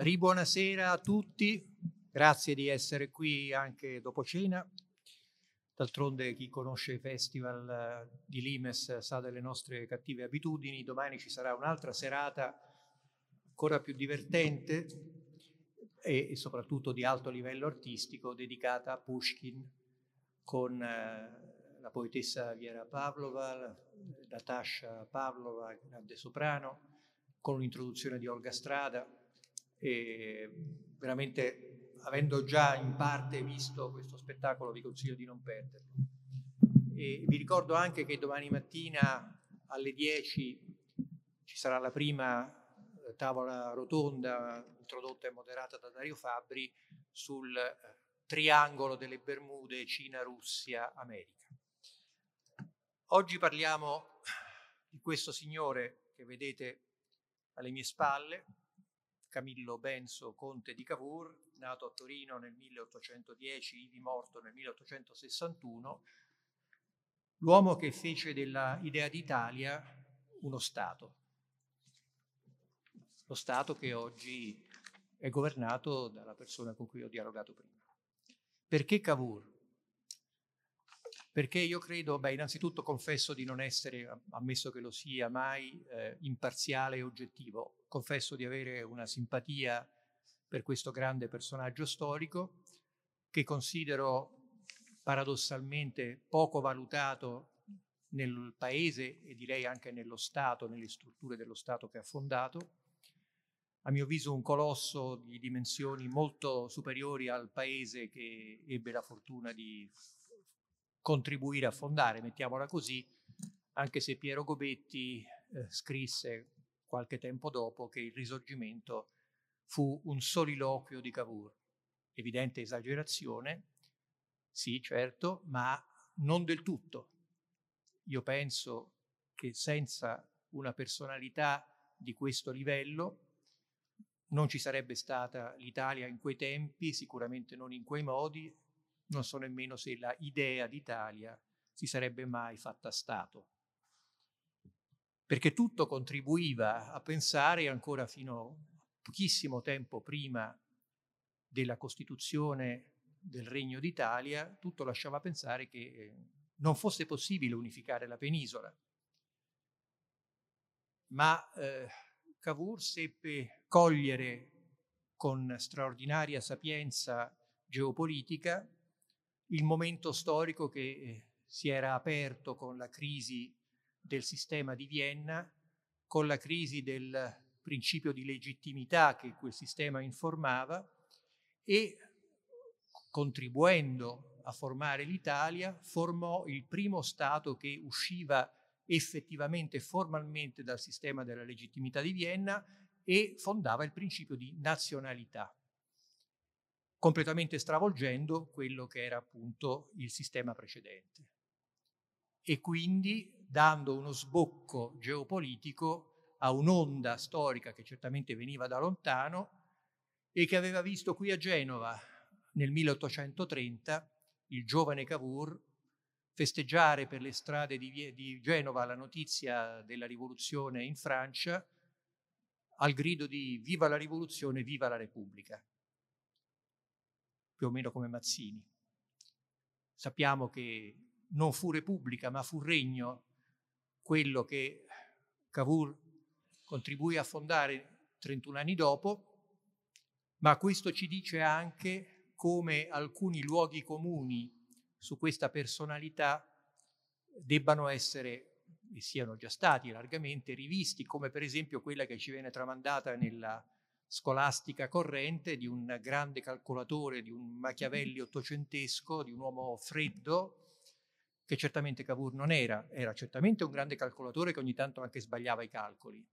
Ribuonasera a tutti, grazie di essere qui anche dopo cena. D'altronde chi conosce i festival eh, di Limes sa delle nostre cattive abitudini. Domani ci sarà un'altra serata ancora più divertente e, soprattutto di alto livello artistico dedicata a Pushkin con eh, la poetessa Viera Pavlova, Natasha Pavlova, grande soprano, con un'introduzione di Olga Strada e veramente avendo già in parte visto questo spettacolo vi consiglio di non perderlo. E vi ricordo anche che domani mattina alle 10 ci sarà la prima eh, tavola rotonda introdotta e moderata da Dario Fabbri sul eh, triangolo delle Bermude, Cina, Russia, America. Oggi parliamo di questo signore che vedete alle mie spalle, Camillo Benso, conte di Cavour, nato a Torino nel 1810, ivi morto nel 1861, l'uomo che fece dell'idea d'Italia uno Stato. Lo Stato che oggi è governato dalla persona con cui ho dialogato prima. Perché Cavour? Perché io credo, beh, innanzitutto confesso di non essere, ammesso che lo sia, mai eh, imparziale e oggettivo. Confesso di avere una simpatia per questo grande personaggio storico che considero paradossalmente poco valutato nel paese e direi anche nello Stato, nelle strutture dello Stato che ha fondato. A mio avviso un colosso di dimensioni molto superiori al paese che ebbe la fortuna di contribuire a fondare, mettiamola così, anche se Piero Gobetti eh, scrisse qualche tempo dopo che il risorgimento fu un soliloquio di Cavour. Evidente esagerazione, sì, certo, ma non del tutto. Io penso che senza una personalità di questo livello non ci sarebbe stata l'Italia in quei tempi, sicuramente non in quei modi, non so nemmeno se la idea d'Italia si sarebbe mai fatta Stato. Perché tutto contribuiva a pensare ancora fino a pochissimo tempo prima della Costituzione del Regno d'Italia, tutto lasciava pensare che eh, non fosse possibile unificare la penisola. Ma eh, Cavour seppe cogliere con straordinaria sapienza geopolitica il momento storico che eh, si era aperto con la crisi del sistema di Vienna, con la crisi del principio di legittimità che quel sistema informava e contribuendo a formare l'Italia, formò il primo Stato che usciva effettivamente formalmente dal sistema della legittimità di Vienna e fondava il principio di nazionalità completamente stravolgendo quello che era appunto il sistema precedente. E quindi dando uno sbocco geopolitico a un'onda storica che certamente veniva da lontano e che aveva visto qui a Genova nel 1830 il giovane Cavour festeggiare per le strade di, di Genova la notizia della rivoluzione in Francia al grido di Viva la rivoluzione, viva la Repubblica più o meno come Mazzini. Sappiamo che non fu Repubblica, ma fu Regno quello che Cavour contribuì a fondare 31 anni dopo, ma questo ci dice anche come alcuni luoghi comuni su questa personalità debbano essere e siano già stati largamente rivisti, come per esempio quella che ci viene tramandata nella scolastica corrente di un grande calcolatore, di un Machiavelli ottocentesco, di un uomo freddo, che certamente Cavour non era, era certamente un grande calcolatore che ogni tanto anche sbagliava i calcoli,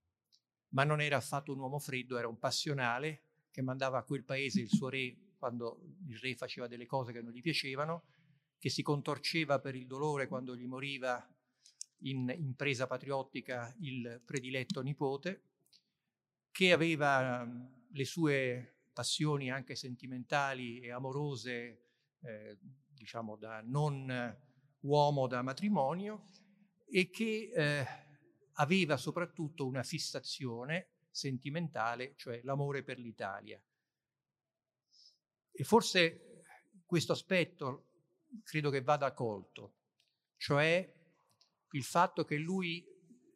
ma non era affatto un uomo freddo, era un passionale che mandava a quel paese il suo re quando il re faceva delle cose che non gli piacevano, che si contorceva per il dolore quando gli moriva in impresa patriottica il prediletto nipote, che aveva le sue passioni anche sentimentali e amorose, eh, diciamo da non uomo da matrimonio, e che eh, aveva soprattutto una fissazione sentimentale, cioè l'amore per l'Italia. E forse questo aspetto credo che vada colto, cioè il fatto che lui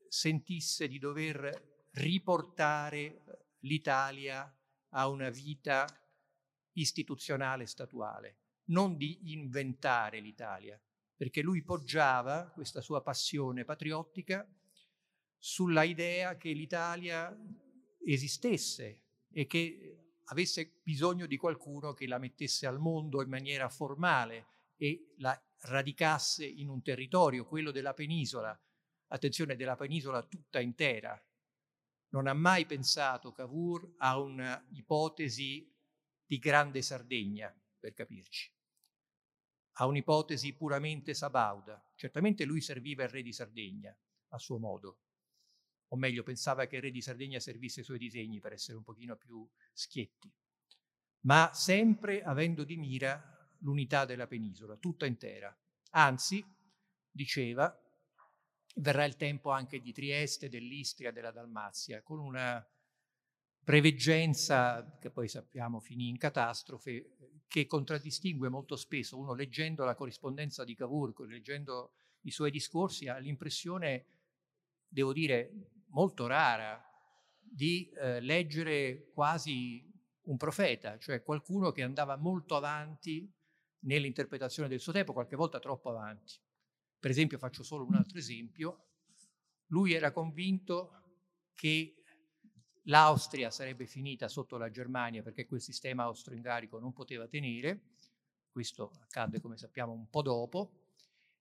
sentisse di dover riportare l'Italia a una vita istituzionale statuale, non di inventare l'Italia, perché lui poggiava questa sua passione patriottica sulla idea che l'Italia esistesse e che avesse bisogno di qualcuno che la mettesse al mondo in maniera formale e la radicasse in un territorio, quello della penisola, attenzione della penisola tutta intera. Non ha mai pensato Cavour a un'ipotesi di grande Sardegna, per capirci, a un'ipotesi puramente sabauda. Certamente lui serviva il re di Sardegna, a suo modo, o meglio pensava che il re di Sardegna servisse i suoi disegni per essere un pochino più schietti, ma sempre avendo di mira l'unità della penisola, tutta intera. Anzi, diceva, verrà il tempo anche di Trieste, dell'Istria, della Dalmazia, con una preveggenza che poi sappiamo finì in catastrofe, che contraddistingue molto spesso, uno leggendo la corrispondenza di Cavour, leggendo i suoi discorsi, ha l'impressione, devo dire, molto rara di eh, leggere quasi un profeta, cioè qualcuno che andava molto avanti nell'interpretazione del suo tempo, qualche volta troppo avanti. Per esempio, faccio solo un altro esempio, lui era convinto che l'Austria sarebbe finita sotto la Germania perché quel sistema austro-ungarico non poteva tenere, questo accadde come sappiamo un po' dopo,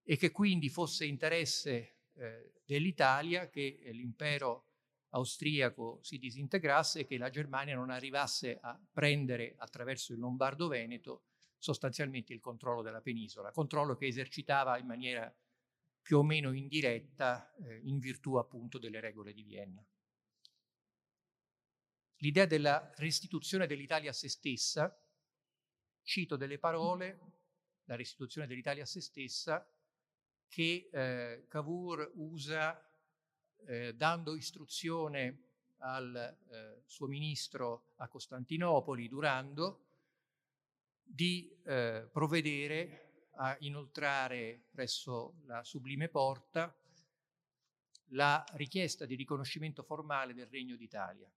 e che quindi fosse interesse eh, dell'Italia che eh, l'impero austriaco si disintegrasse e che la Germania non arrivasse a prendere attraverso il Lombardo-Veneto sostanzialmente il controllo della penisola, controllo che esercitava in maniera più o meno indiretta eh, in virtù appunto delle regole di Vienna. L'idea della restituzione dell'Italia a se stessa, cito delle parole, la restituzione dell'Italia a se stessa, che eh, Cavour usa eh, dando istruzione al eh, suo ministro a Costantinopoli, Durando, di eh, provvedere a inoltrare presso la Sublime Porta la richiesta di riconoscimento formale del Regno d'Italia.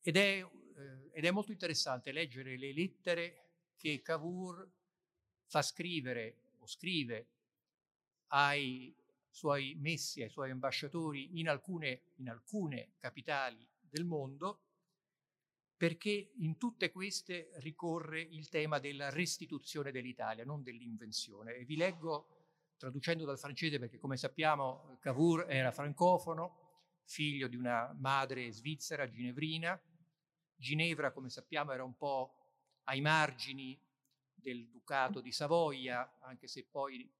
Ed è, eh, ed è molto interessante leggere le lettere che Cavour fa scrivere o scrive ai suoi messi, ai suoi ambasciatori in alcune, in alcune capitali del mondo, perché in tutte queste ricorre il tema della restituzione dell'Italia, non dell'invenzione. E vi leggo, traducendo dal francese, perché come sappiamo Cavour era francofono, figlio di una madre svizzera, ginevrina. Ginevra, come sappiamo, era un po' ai margini del Ducato di Savoia, anche se poi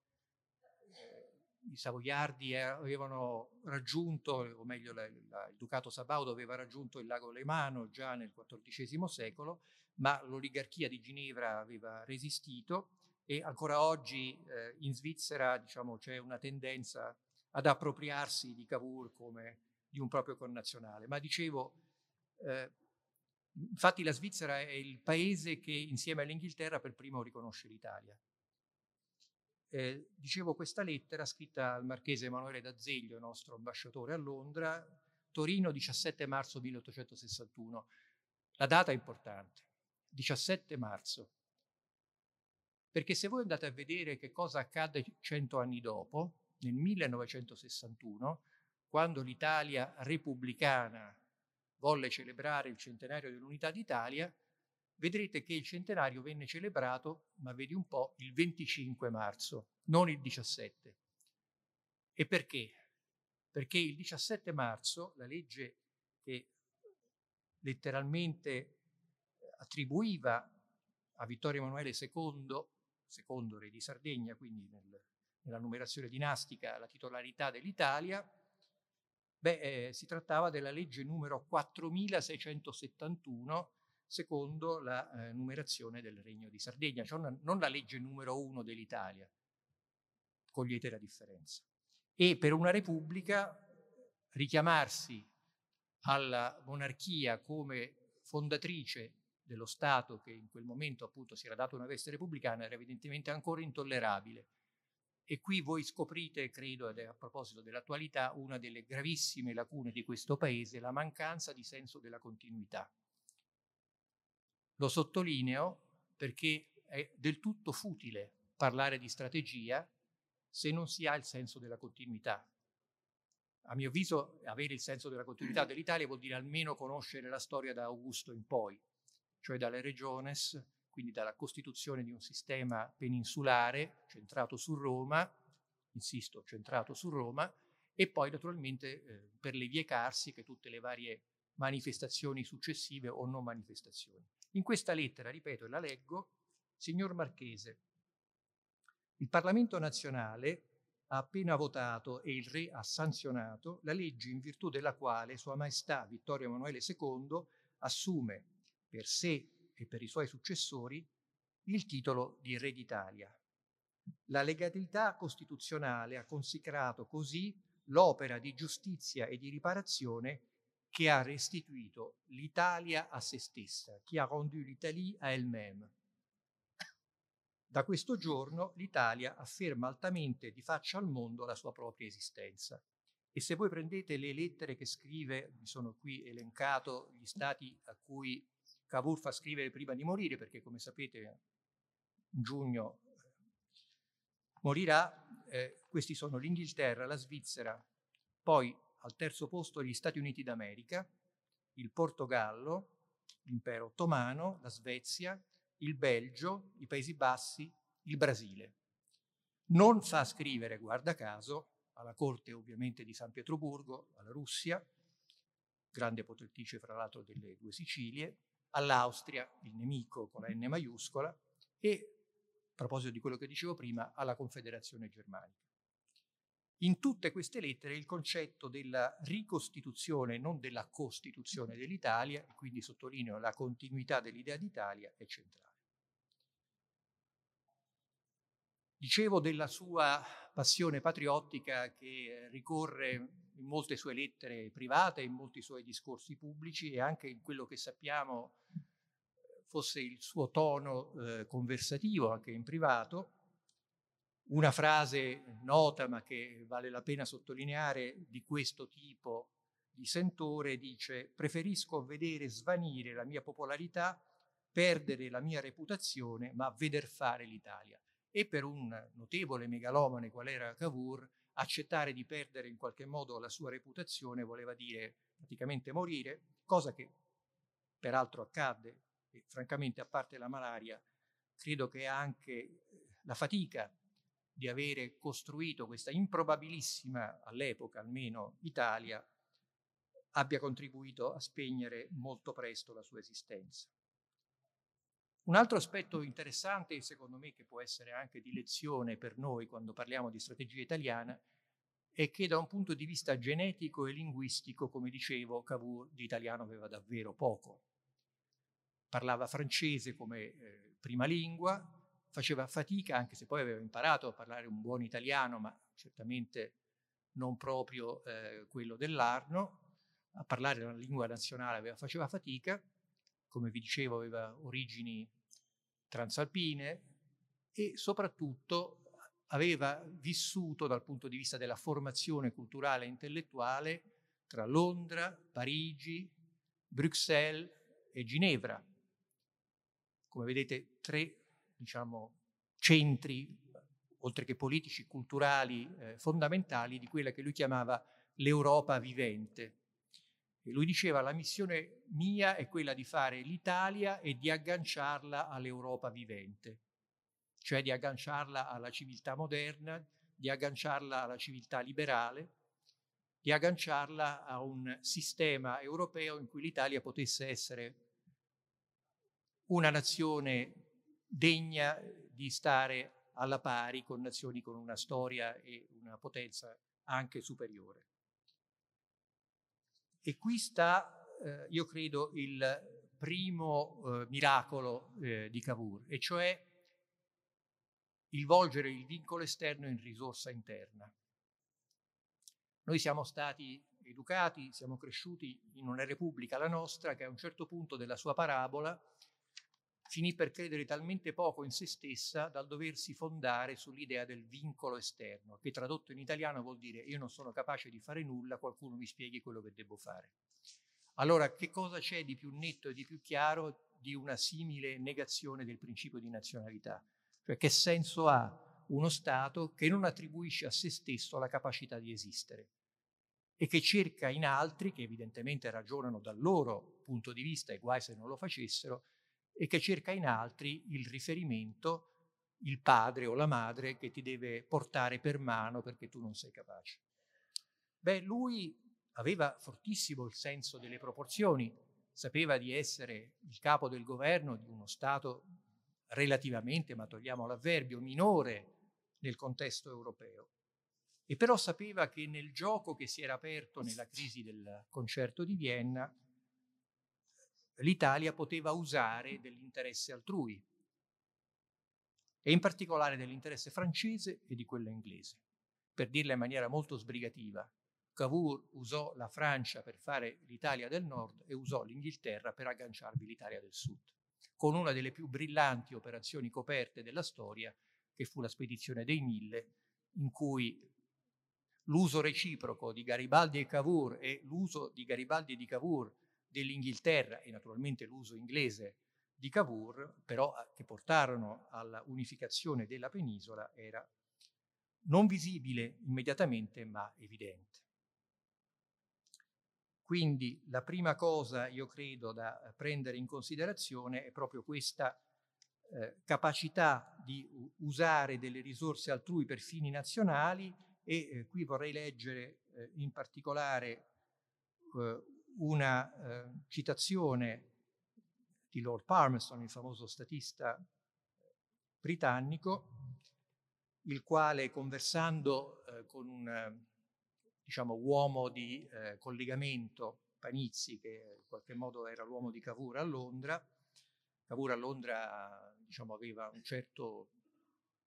i savoiardi avevano raggiunto, o meglio la, la, il Ducato Sabaudo aveva raggiunto il lago Lemano già nel XIV secolo, ma l'oligarchia di Ginevra aveva resistito e ancora oggi eh, in Svizzera diciamo, c'è una tendenza ad appropriarsi di Cavour come di un proprio connazionale. Ma dicevo, eh, infatti la Svizzera è il paese che insieme all'Inghilterra per primo riconosce l'Italia. Eh, dicevo questa lettera scritta al marchese Emanuele D'Azeglio, nostro ambasciatore a Londra, Torino 17 marzo 1861. La data è importante, 17 marzo, perché se voi andate a vedere che cosa accadde cento anni dopo, nel 1961, quando l'Italia repubblicana volle celebrare il centenario dell'Unità d'Italia, vedrete che il centenario venne celebrato, ma vedi un po', il 25 marzo, non il 17. E perché? Perché il 17 marzo la legge che letteralmente attribuiva a Vittorio Emanuele II, secondo re di Sardegna, quindi nel, nella numerazione dinastica, la titolarità dell'Italia, beh, eh, si trattava della legge numero 4671 secondo la eh, numerazione del Regno di Sardegna, cioè non, non la legge numero uno dell'Italia. Cogliete la differenza. E per una repubblica richiamarsi alla monarchia come fondatrice dello Stato che in quel momento appunto si era dato una veste repubblicana era evidentemente ancora intollerabile. E qui voi scoprite, credo, a proposito dell'attualità, una delle gravissime lacune di questo paese, la mancanza di senso della continuità. Lo sottolineo perché è del tutto futile parlare di strategia se non si ha il senso della continuità. A mio avviso, avere il senso della continuità dell'Italia vuol dire almeno conoscere la storia da Augusto in poi, cioè dalle regiones, quindi dalla costituzione di un sistema peninsulare centrato su Roma, insisto, centrato su Roma, e poi naturalmente eh, per le vie carsiche tutte le varie manifestazioni successive o non manifestazioni. In questa lettera, ripeto, e la leggo, signor Marchese, il Parlamento nazionale ha appena votato e il Re ha sanzionato la legge in virtù della quale Sua Maestà Vittorio Emanuele II assume per sé e per i suoi successori il titolo di Re d'Italia. La legalità costituzionale ha consacrato così l'opera di giustizia e di riparazione che ha restituito l'Italia a se stessa, qui ha rendu l'Italie à elle-même. Da questo giorno l'Italia afferma altamente di faccia al mondo la sua propria esistenza. E se voi prendete le lettere che scrive, mi sono qui elencato gli stati a cui Cavour fa scrivere prima di morire, perché come sapete in giugno morirà, eh, questi sono l'Inghilterra, la Svizzera, poi al terzo posto gli Stati Uniti d'America, il Portogallo, l'impero ottomano, la Svezia, il Belgio, i Paesi Bassi, il Brasile. Non fa scrivere, guarda caso, alla corte ovviamente di San Pietroburgo, alla Russia, grande potentrice fra l'altro delle due Sicilie, all'Austria, il nemico con la N maiuscola, e, a proposito di quello che dicevo prima, alla Confederazione Germanica. In tutte queste lettere il concetto della ricostituzione, non della costituzione dell'Italia, quindi sottolineo la continuità dell'idea d'Italia, è centrale. Dicevo della sua passione patriottica che ricorre in molte sue lettere private, in molti suoi discorsi pubblici e anche in quello che sappiamo fosse il suo tono eh, conversativo anche in privato. Una frase nota ma che vale la pena sottolineare di questo tipo di sentore dice preferisco vedere svanire la mia popolarità, perdere la mia reputazione, ma veder fare l'Italia. E per un notevole megalomane qual era Cavour, accettare di perdere in qualche modo la sua reputazione voleva dire praticamente morire, cosa che peraltro accadde e francamente a parte la malaria credo che anche la fatica di avere costruito questa improbabilissima, all'epoca almeno, Italia abbia contribuito a spegnere molto presto la sua esistenza. Un altro aspetto interessante, secondo me, che può essere anche di lezione per noi quando parliamo di strategia italiana, è che da un punto di vista genetico e linguistico, come dicevo, Cavour di italiano aveva davvero poco. Parlava francese come eh, prima lingua, faceva fatica, anche se poi aveva imparato a parlare un buon italiano, ma certamente non proprio eh, quello dell'Arno, a parlare la lingua nazionale aveva, faceva fatica, come vi dicevo aveva origini transalpine e soprattutto aveva vissuto dal punto di vista della formazione culturale e intellettuale tra Londra, Parigi, Bruxelles e Ginevra. Come vedete, tre diciamo, centri, oltre che politici, culturali, eh, fondamentali di quella che lui chiamava l'Europa vivente. E lui diceva la missione mia è quella di fare l'Italia e di agganciarla all'Europa vivente, cioè di agganciarla alla civiltà moderna, di agganciarla alla civiltà liberale, di agganciarla a un sistema europeo in cui l'Italia potesse essere una nazione degna di stare alla pari con nazioni con una storia e una potenza anche superiore. E qui sta, eh, io credo, il primo eh, miracolo eh, di Cavour, e cioè il volgere il vincolo esterno in risorsa interna. Noi siamo stati educati, siamo cresciuti in una repubblica, la nostra, che a un certo punto della sua parabola finì per credere talmente poco in se stessa dal doversi fondare sull'idea del vincolo esterno, che tradotto in italiano vuol dire io non sono capace di fare nulla, qualcuno mi spieghi quello che devo fare. Allora, che cosa c'è di più netto e di più chiaro di una simile negazione del principio di nazionalità? Cioè, che senso ha uno Stato che non attribuisce a se stesso la capacità di esistere e che cerca in altri, che evidentemente ragionano dal loro punto di vista e guai se non lo facessero, e che cerca in altri il riferimento, il padre o la madre che ti deve portare per mano perché tu non sei capace. Beh, lui aveva fortissimo il senso delle proporzioni, sapeva di essere il capo del governo di uno Stato relativamente, ma togliamo l'avverbio, minore nel contesto europeo. E però sapeva che nel gioco che si era aperto nella crisi del concerto di Vienna, l'Italia poteva usare dell'interesse altrui, e in particolare dell'interesse francese e di quello inglese. Per dirla in maniera molto sbrigativa, Cavour usò la Francia per fare l'Italia del Nord e usò l'Inghilterra per agganciarvi l'Italia del Sud, con una delle più brillanti operazioni coperte della storia, che fu la spedizione dei Mille, in cui l'uso reciproco di Garibaldi e Cavour e l'uso di Garibaldi e di Cavour dell'Inghilterra e naturalmente l'uso inglese di Cavour, però eh, che portarono alla unificazione della penisola, era non visibile immediatamente ma evidente. Quindi la prima cosa, io credo, da prendere in considerazione è proprio questa eh, capacità di usare delle risorse altrui per fini nazionali e eh, qui vorrei leggere eh, in particolare eh, una eh, citazione di Lord Palmerston, il famoso statista britannico, il quale conversando eh, con un diciamo, uomo di eh, collegamento, Panizzi, che in qualche modo era l'uomo di Cavour a Londra, Cavour a Londra diciamo, aveva un certo,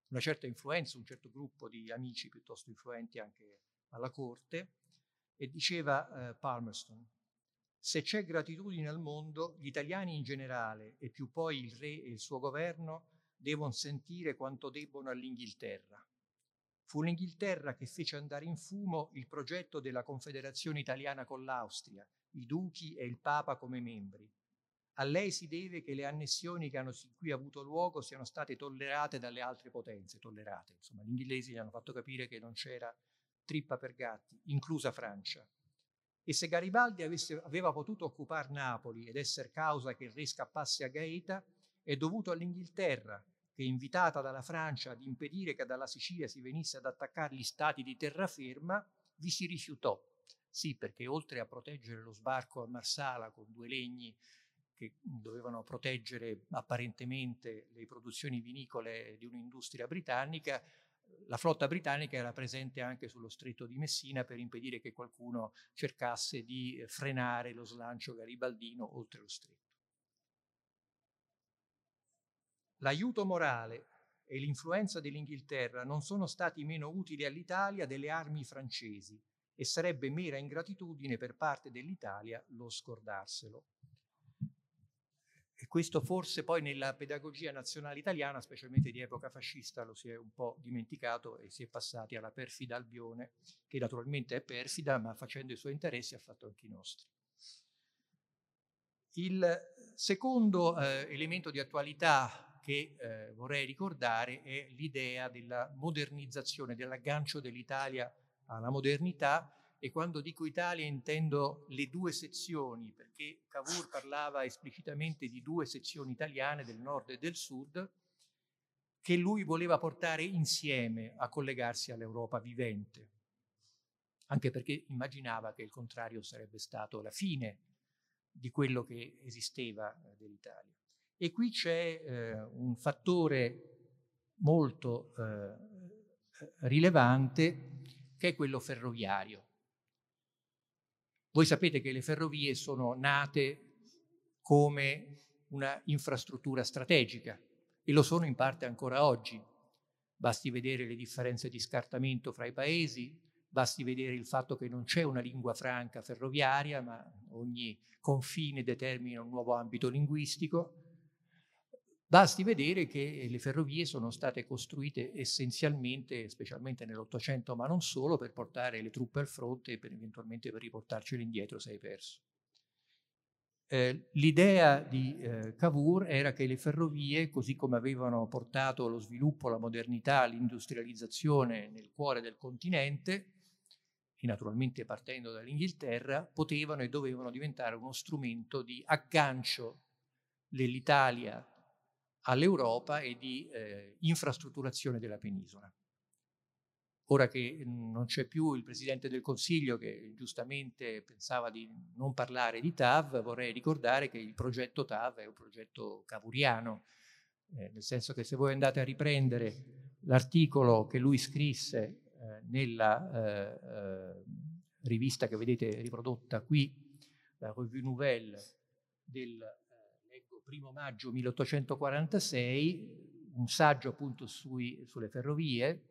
una certa influenza, un certo gruppo di amici piuttosto influenti anche alla corte, e diceva eh, Palmerston, se c'è gratitudine al mondo, gli italiani in generale e più poi il re e il suo governo devono sentire quanto debbono all'Inghilterra. Fu l'Inghilterra che fece andare in fumo il progetto della Confederazione Italiana con l'Austria, i duchi e il Papa come membri. A lei si deve che le annessioni che hanno qui avuto luogo siano state tollerate dalle altre potenze, tollerate. Insomma, gli inglesi gli hanno fatto capire che non c'era trippa per gatti, inclusa Francia. E se Garibaldi avesse, aveva potuto occupare Napoli ed essere causa che il re scappasse a Gaeta, è dovuto all'Inghilterra, che invitata dalla Francia ad impedire che dalla Sicilia si venisse ad attaccare gli stati di terraferma, vi si rifiutò. Sì, perché oltre a proteggere lo sbarco a Marsala con due legni che dovevano proteggere apparentemente le produzioni vinicole di un'industria britannica, la flotta britannica era presente anche sullo stretto di Messina per impedire che qualcuno cercasse di frenare lo slancio garibaldino oltre lo stretto. L'aiuto morale e l'influenza dell'Inghilterra non sono stati meno utili all'Italia delle armi francesi e sarebbe mera ingratitudine per parte dell'Italia lo scordarselo. E questo forse poi nella pedagogia nazionale italiana, specialmente di epoca fascista, lo si è un po' dimenticato e si è passati alla perfida Albione, che naturalmente è perfida, ma facendo i suoi interessi ha fatto anche i nostri. Il secondo eh, elemento di attualità che eh, vorrei ricordare è l'idea della modernizzazione, dell'aggancio dell'Italia alla modernità e quando dico Italia intendo le due sezioni, perché Cavour parlava esplicitamente di due sezioni italiane del nord e del sud, che lui voleva portare insieme a collegarsi all'Europa vivente, anche perché immaginava che il contrario sarebbe stato la fine di quello che esisteva eh, dell'Italia. E qui c'è eh, un fattore molto eh, rilevante che è quello ferroviario. Voi sapete che le ferrovie sono nate come una infrastruttura strategica e lo sono in parte ancora oggi. Basti vedere le differenze di scartamento fra i paesi, basti vedere il fatto che non c'è una lingua franca ferroviaria, ma ogni confine determina un nuovo ambito linguistico. Basti vedere che le ferrovie sono state costruite essenzialmente, specialmente nell'Ottocento, ma non solo, per portare le truppe al fronte e per, eventualmente per riportarcele indietro se hai perso. Eh, l'idea di eh, Cavour era che le ferrovie, così come avevano portato lo sviluppo, la modernità, l'industrializzazione nel cuore del continente, e naturalmente partendo dall'Inghilterra, potevano e dovevano diventare uno strumento di aggancio dell'Italia all'Europa e di eh, infrastrutturazione della penisola. Ora che mm, non c'è più il Presidente del Consiglio che giustamente pensava di non parlare di TAV, vorrei ricordare che il progetto TAV è un progetto cavuriano, eh, nel senso che se voi andate a riprendere l'articolo che lui scrisse eh, nella eh, eh rivista che vedete riprodotta qui, la Revue Nouvelle del primo maggio 1846, un saggio appunto sui, sulle ferrovie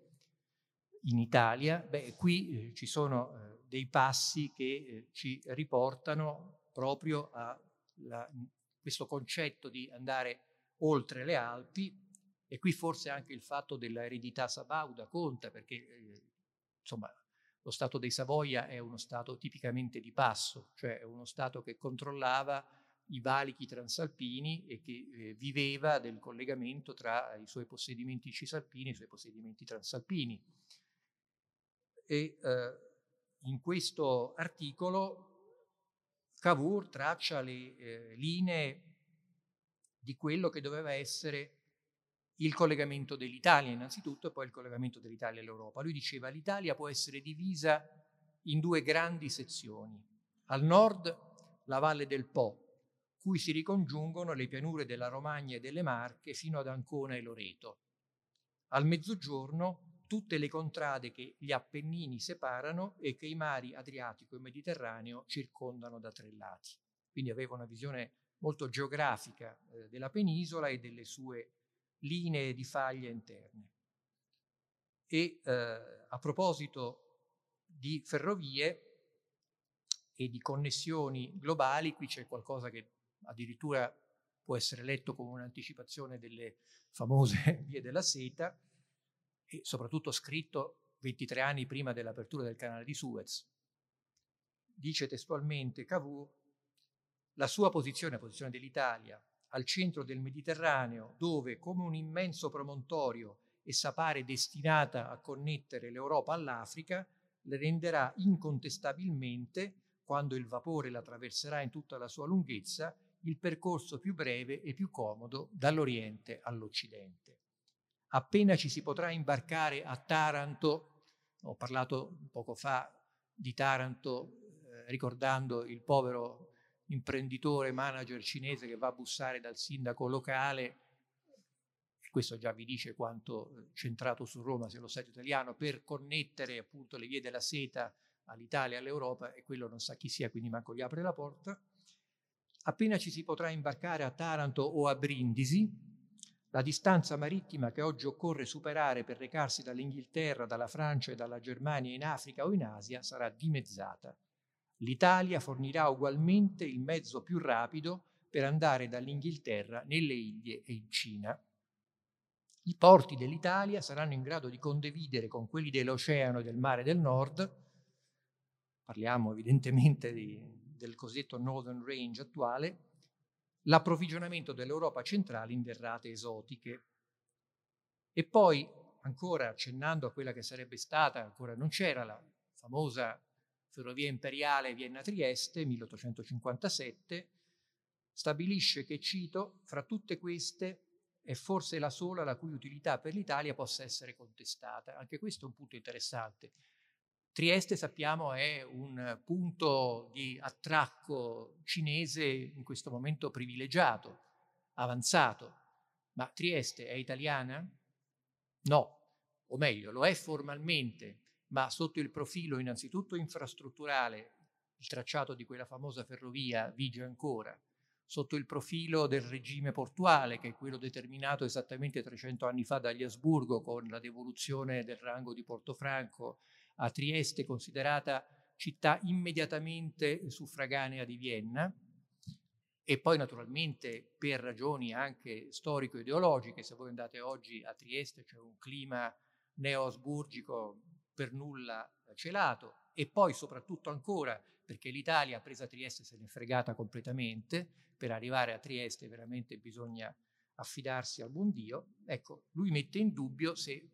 in Italia. Beh, qui eh, ci sono eh, dei passi che eh, ci riportano proprio a la, questo concetto di andare oltre le Alpi e qui forse anche il fatto dell'eredità sabauda conta perché eh, insomma lo Stato dei Savoia è uno Stato tipicamente di passo, cioè uno Stato che controllava i valichi transalpini e che eh, viveva del collegamento tra i suoi possedimenti cisalpini e i suoi possedimenti transalpini. E eh, in questo articolo Cavour traccia le eh, linee di quello che doveva essere il collegamento dell'Italia innanzitutto e poi il collegamento dell'Italia all'Europa. Lui diceva l'Italia può essere divisa in due grandi sezioni. Al nord la valle del Po, cui si ricongiungono le pianure della Romagna e delle Marche fino ad Ancona e Loreto. Al mezzogiorno tutte le contrade che gli Appennini separano e che i mari Adriatico e Mediterraneo circondano da tre lati. Quindi aveva una visione molto geografica eh, della penisola e delle sue linee di faglia interne. E eh, a proposito di ferrovie e di connessioni globali, qui c'è qualcosa che addirittura può essere letto come un'anticipazione delle famose vie della seta e soprattutto scritto 23 anni prima dell'apertura del canale di Suez. Dice testualmente Cavour, la sua posizione, la posizione dell'Italia, al centro del Mediterraneo, dove come un immenso promontorio essa pare destinata a connettere l'Europa all'Africa, le renderà incontestabilmente, quando il vapore la attraverserà in tutta la sua lunghezza, il percorso più breve e più comodo dall'Oriente all'Occidente. Appena ci si potrà imbarcare a Taranto, ho parlato poco fa di Taranto eh, ricordando il povero imprenditore, manager cinese che va a bussare dal sindaco locale, questo già vi dice quanto eh, centrato su Roma sia lo Stato italiano, per connettere appunto le vie della seta all'Italia all'Europa, e quello non sa chi sia, quindi manco gli apre la porta. Appena ci si potrà imbarcare a Taranto o a Brindisi, la distanza marittima che oggi occorre superare per recarsi dall'Inghilterra, dalla Francia e dalla Germania in Africa o in Asia sarà dimezzata. L'Italia fornirà ugualmente il mezzo più rapido per andare dall'Inghilterra nelle Indie e in Cina. I porti dell'Italia saranno in grado di condividere con quelli dell'oceano e del mare del nord, parliamo evidentemente di del cosiddetto Northern Range attuale, l'approvvigionamento dell'Europa centrale in derrate esotiche. E poi, ancora accennando a quella che sarebbe stata, ancora non c'era, la famosa ferrovia imperiale Vienna-Trieste, 1857, stabilisce che, cito, fra tutte queste è forse la sola la cui utilità per l'Italia possa essere contestata. Anche questo è un punto interessante. Trieste sappiamo è un punto di attracco cinese in questo momento privilegiato, avanzato, ma Trieste è italiana? No, o meglio, lo è formalmente, ma sotto il profilo innanzitutto infrastrutturale, il tracciato di quella famosa ferrovia vige ancora, sotto il profilo del regime portuale, che è quello determinato esattamente 300 anni fa dagli Asburgo con la devoluzione del rango di Portofranco a Trieste, considerata città immediatamente suffraganea di Vienna, e poi naturalmente per ragioni anche storico-ideologiche, se voi andate oggi a Trieste c'è un clima neo-asburgico per nulla celato, e poi soprattutto ancora perché l'Italia, presa Trieste, se n'è fregata completamente, per arrivare a Trieste veramente bisogna affidarsi al buon Dio, ecco, lui mette in dubbio se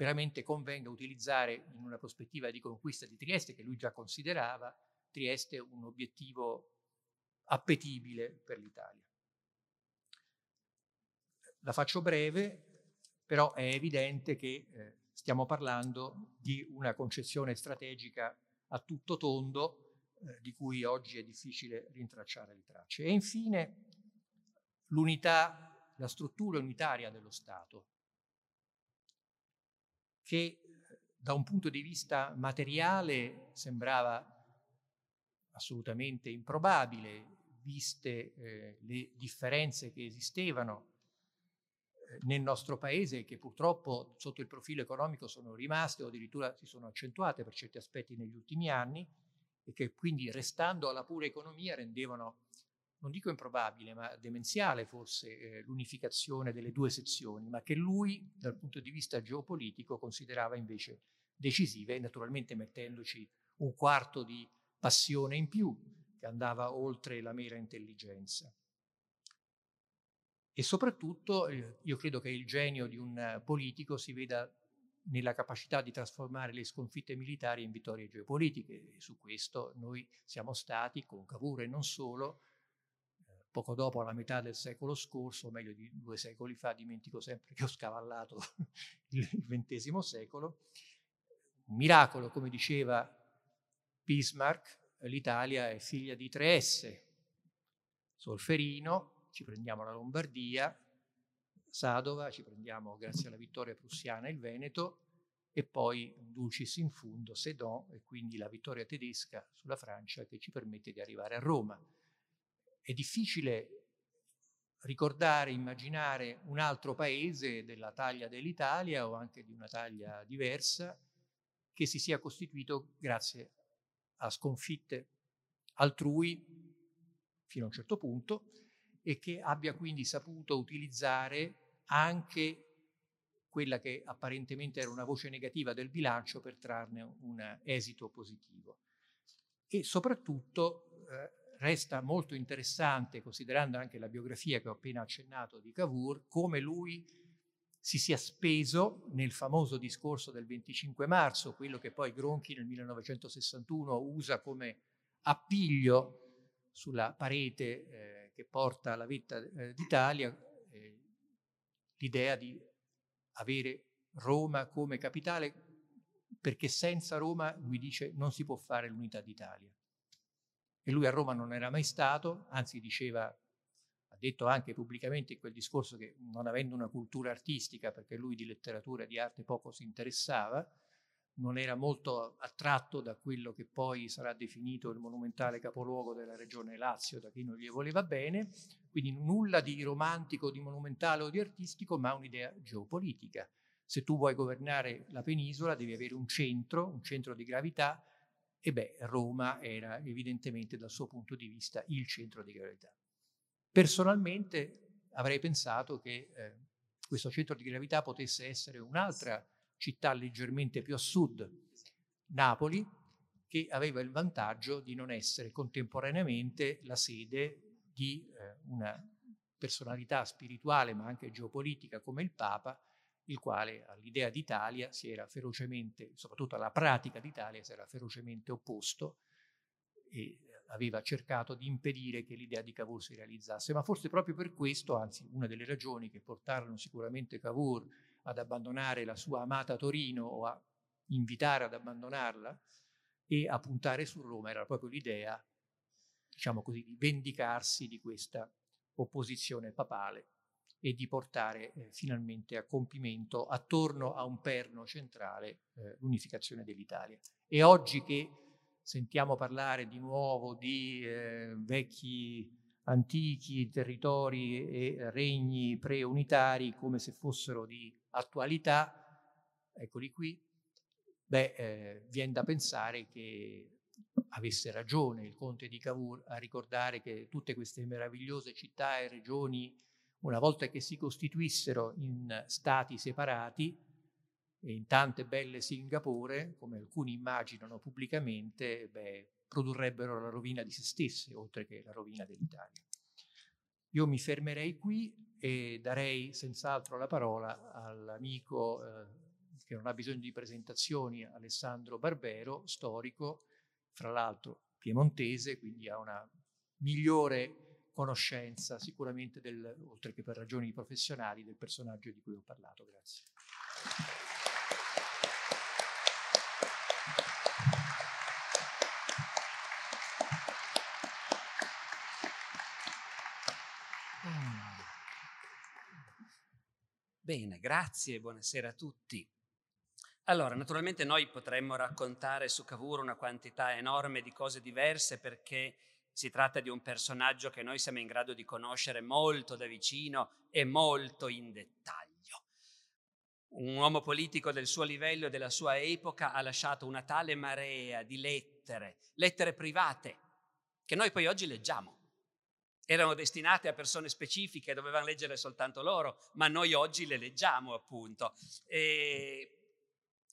veramente convenga utilizzare in una prospettiva di conquista di Trieste, che lui già considerava Trieste un obiettivo appetibile per l'Italia. La faccio breve, però è evidente che eh, stiamo parlando di una concezione strategica a tutto tondo eh, di cui oggi è difficile rintracciare le tracce. E infine l'unità, la struttura unitaria dello Stato, che eh, da un punto di vista materiale sembrava assolutamente improbabile, viste eh, le differenze che esistevano eh, nel nostro paese che purtroppo sotto il profilo economico sono rimaste o addirittura si sono accentuate per certi aspetti negli ultimi anni e che quindi restando alla pura economia rendevano, non dico improbabile, ma demenziale forse eh, l'unificazione delle due sezioni, ma che lui dal punto di vista geopolitico considerava invece decisive, naturalmente mettendoci un quarto di passione in più che andava oltre la mera intelligenza. E soprattutto eh, io credo che il genio di un politico si veda nella capacità di trasformare le sconfitte militari in vittorie geopolitiche. E su questo noi siamo stati, con Cavour e non solo, eh, poco dopo la metà del secolo scorso, o meglio di due secoli fa, dimentico sempre che ho scavallato il XX secolo, un miracolo, come diceva Bismarck, l'Italia è figlia di tre S, Solferino, ci prendiamo la Lombardia, Sadova, ci prendiamo grazie alla vittoria prussiana il Veneto e poi Dulcis in fundo, Sedan e quindi la vittoria tedesca sulla Francia che ci permette di arrivare a Roma. È difficile ricordare, immaginare un altro paese della taglia dell'Italia o anche di una taglia diversa che si sia costituito grazie a sconfitte altrui fino a un certo punto e che abbia quindi saputo utilizzare anche quella che apparentemente era una voce negativa del bilancio per trarne un esito positivo. E soprattutto eh, resta molto interessante, considerando anche la biografia che ho appena accennato di Cavour, come lui si sia speso nel famoso discorso del 25 marzo, quello che poi Gronchi nel 1961 usa come appiglio sulla parete eh, che porta alla vetta eh, d'Italia, eh, l'idea di avere Roma come capitale, perché senza Roma, lui dice, non si può fare l'unità d'Italia. E lui a Roma non era mai stato, anzi diceva, ha detto anche pubblicamente in quel discorso che non avendo una cultura artistica, perché lui di letteratura e di arte poco si interessava, non era molto attratto da quello che poi sarà definito il monumentale capoluogo della regione Lazio, da chi non gli voleva bene, quindi nulla di romantico, di monumentale o di artistico, ma un'idea geopolitica. Se tu vuoi governare la penisola devi avere un centro, un centro di gravità, e beh, Roma era evidentemente dal suo punto di vista il centro di gravità. Personalmente avrei pensato che eh, questo centro di gravità potesse essere un'altra città leggermente più a sud, Napoli, che aveva il vantaggio di non essere contemporaneamente la sede di eh, una personalità spirituale ma anche geopolitica come il Papa, il quale all'idea d'Italia si era ferocemente, soprattutto alla pratica d'Italia, si era ferocemente opposto e aveva cercato di impedire che l'idea di Cavour si realizzasse. Ma forse proprio per questo, anzi una delle ragioni che portarono sicuramente Cavour ad abbandonare la sua amata Torino o a invitare ad abbandonarla e a puntare su Roma era proprio l'idea, diciamo così, di vendicarsi di questa opposizione papale e di portare eh, finalmente a compimento attorno a un perno centrale eh, l'unificazione dell'Italia. E oggi che sentiamo parlare di nuovo di eh, vecchi antichi territori e regni preunitari come se fossero di attualità, eccoli qui, beh, eh, viene da pensare che avesse ragione il conte di Cavour a ricordare che tutte queste meravigliose città e regioni, una volta che si costituissero in stati separati e in tante belle Singapore, come alcuni immaginano pubblicamente, beh, produrrebbero la rovina di se stesse, oltre che la rovina dell'Italia. Io mi fermerei qui e darei senz'altro la parola all'amico eh, che non ha bisogno di presentazioni, Alessandro Barbero, storico, fra l'altro piemontese, quindi ha una migliore conoscenza sicuramente, del, oltre che per ragioni professionali, del personaggio di cui ho parlato. Grazie. Bene, grazie buonasera a tutti. Allora, naturalmente noi potremmo raccontare su Cavour una quantità enorme di cose diverse perché si tratta di un personaggio che noi siamo in grado di conoscere molto da vicino e molto in dettaglio. Un uomo politico del suo livello e della sua epoca ha lasciato una tale marea di lettere, lettere private, che noi poi oggi leggiamo. Erano destinate a persone specifiche, dovevano leggere soltanto loro, ma noi oggi le leggiamo appunto. E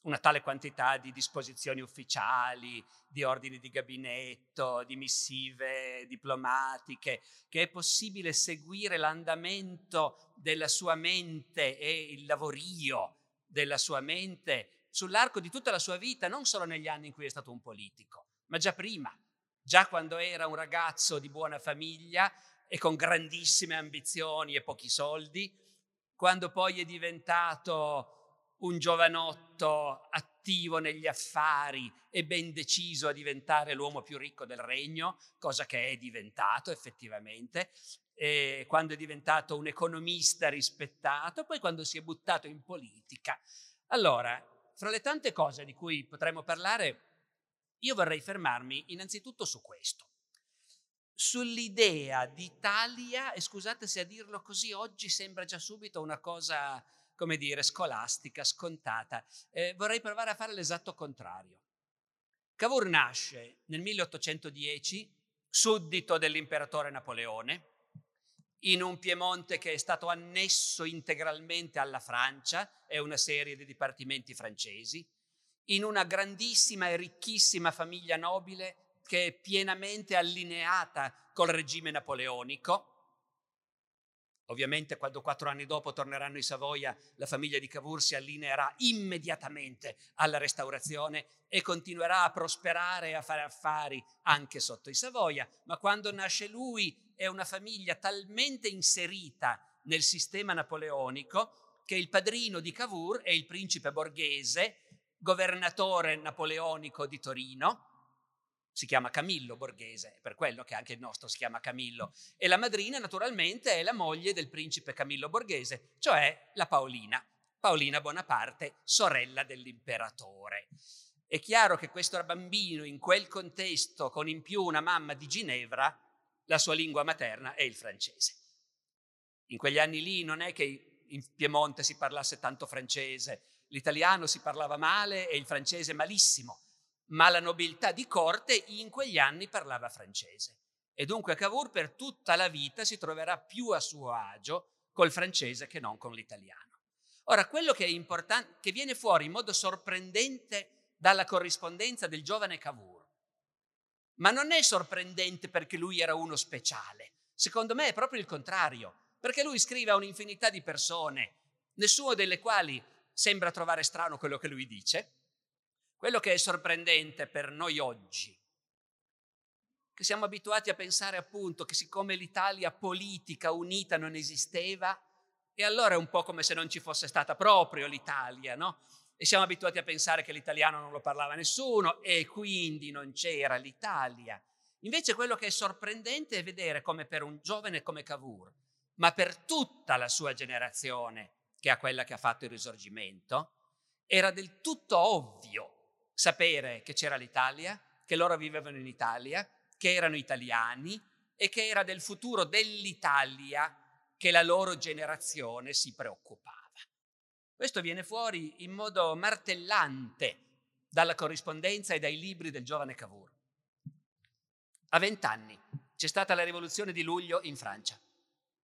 una tale quantità di disposizioni ufficiali, di ordini di gabinetto, di missive diplomatiche, che è possibile seguire l'andamento della sua mente e il lavorio della sua mente sull'arco di tutta la sua vita, non solo negli anni in cui è stato un politico, ma già prima, già quando era un ragazzo di buona famiglia e con grandissime ambizioni e pochi soldi, quando poi è diventato un giovanotto attivo negli affari e ben deciso a diventare l'uomo più ricco del regno, cosa che è diventato effettivamente, e quando è diventato un economista rispettato, poi quando si è buttato in politica. Allora, fra le tante cose di cui potremmo parlare, io vorrei fermarmi innanzitutto su questo, sull'idea d'Italia, e scusate se a dirlo così oggi sembra già subito una cosa come dire, scolastica, scontata. Eh, vorrei provare a fare l'esatto contrario. Cavour nasce nel 1810, suddito dell'imperatore Napoleone, in un Piemonte che è stato annesso integralmente alla Francia e una serie di dipartimenti francesi, in una grandissima e ricchissima famiglia nobile che è pienamente allineata col regime napoleonico, Ovviamente quando quattro anni dopo torneranno i Savoia, la famiglia di Cavour si allineerà immediatamente alla restaurazione e continuerà a prosperare e a fare affari anche sotto i Savoia, ma quando nasce lui è una famiglia talmente inserita nel sistema napoleonico che il padrino di Cavour è il principe borghese, governatore napoleonico di Torino, si chiama Camillo Borghese, è per quello che anche il nostro si chiama Camillo. E la madrina naturalmente è la moglie del principe Camillo Borghese, cioè la Paolina, Paolina Bonaparte, sorella dell'imperatore. È chiaro che questo bambino in quel contesto, con in più una mamma di Ginevra, la sua lingua materna è il francese. In quegli anni lì non è che in Piemonte si parlasse tanto francese, l'italiano si parlava male e il francese malissimo ma la nobiltà di corte in quegli anni parlava francese. E dunque Cavour per tutta la vita si troverà più a suo agio col francese che non con l'italiano. Ora, quello che è importante, che viene fuori in modo sorprendente dalla corrispondenza del giovane Cavour, ma non è sorprendente perché lui era uno speciale. Secondo me è proprio il contrario, perché lui scrive a un'infinità di persone, nessuno delle quali sembra trovare strano quello che lui dice, quello che è sorprendente per noi oggi, che siamo abituati a pensare appunto che siccome l'Italia politica unita non esisteva, e allora è un po' come se non ci fosse stata proprio l'Italia, no? E siamo abituati a pensare che l'italiano non lo parlava nessuno e quindi non c'era l'Italia. Invece quello che è sorprendente è vedere come per un giovane come Cavour, ma per tutta la sua generazione, che è quella che ha fatto il risorgimento, era del tutto ovvio sapere che c'era l'Italia, che loro vivevano in Italia, che erano italiani e che era del futuro dell'Italia che la loro generazione si preoccupava. Questo viene fuori in modo martellante dalla corrispondenza e dai libri del giovane Cavour. A vent'anni c'è stata la rivoluzione di luglio in Francia.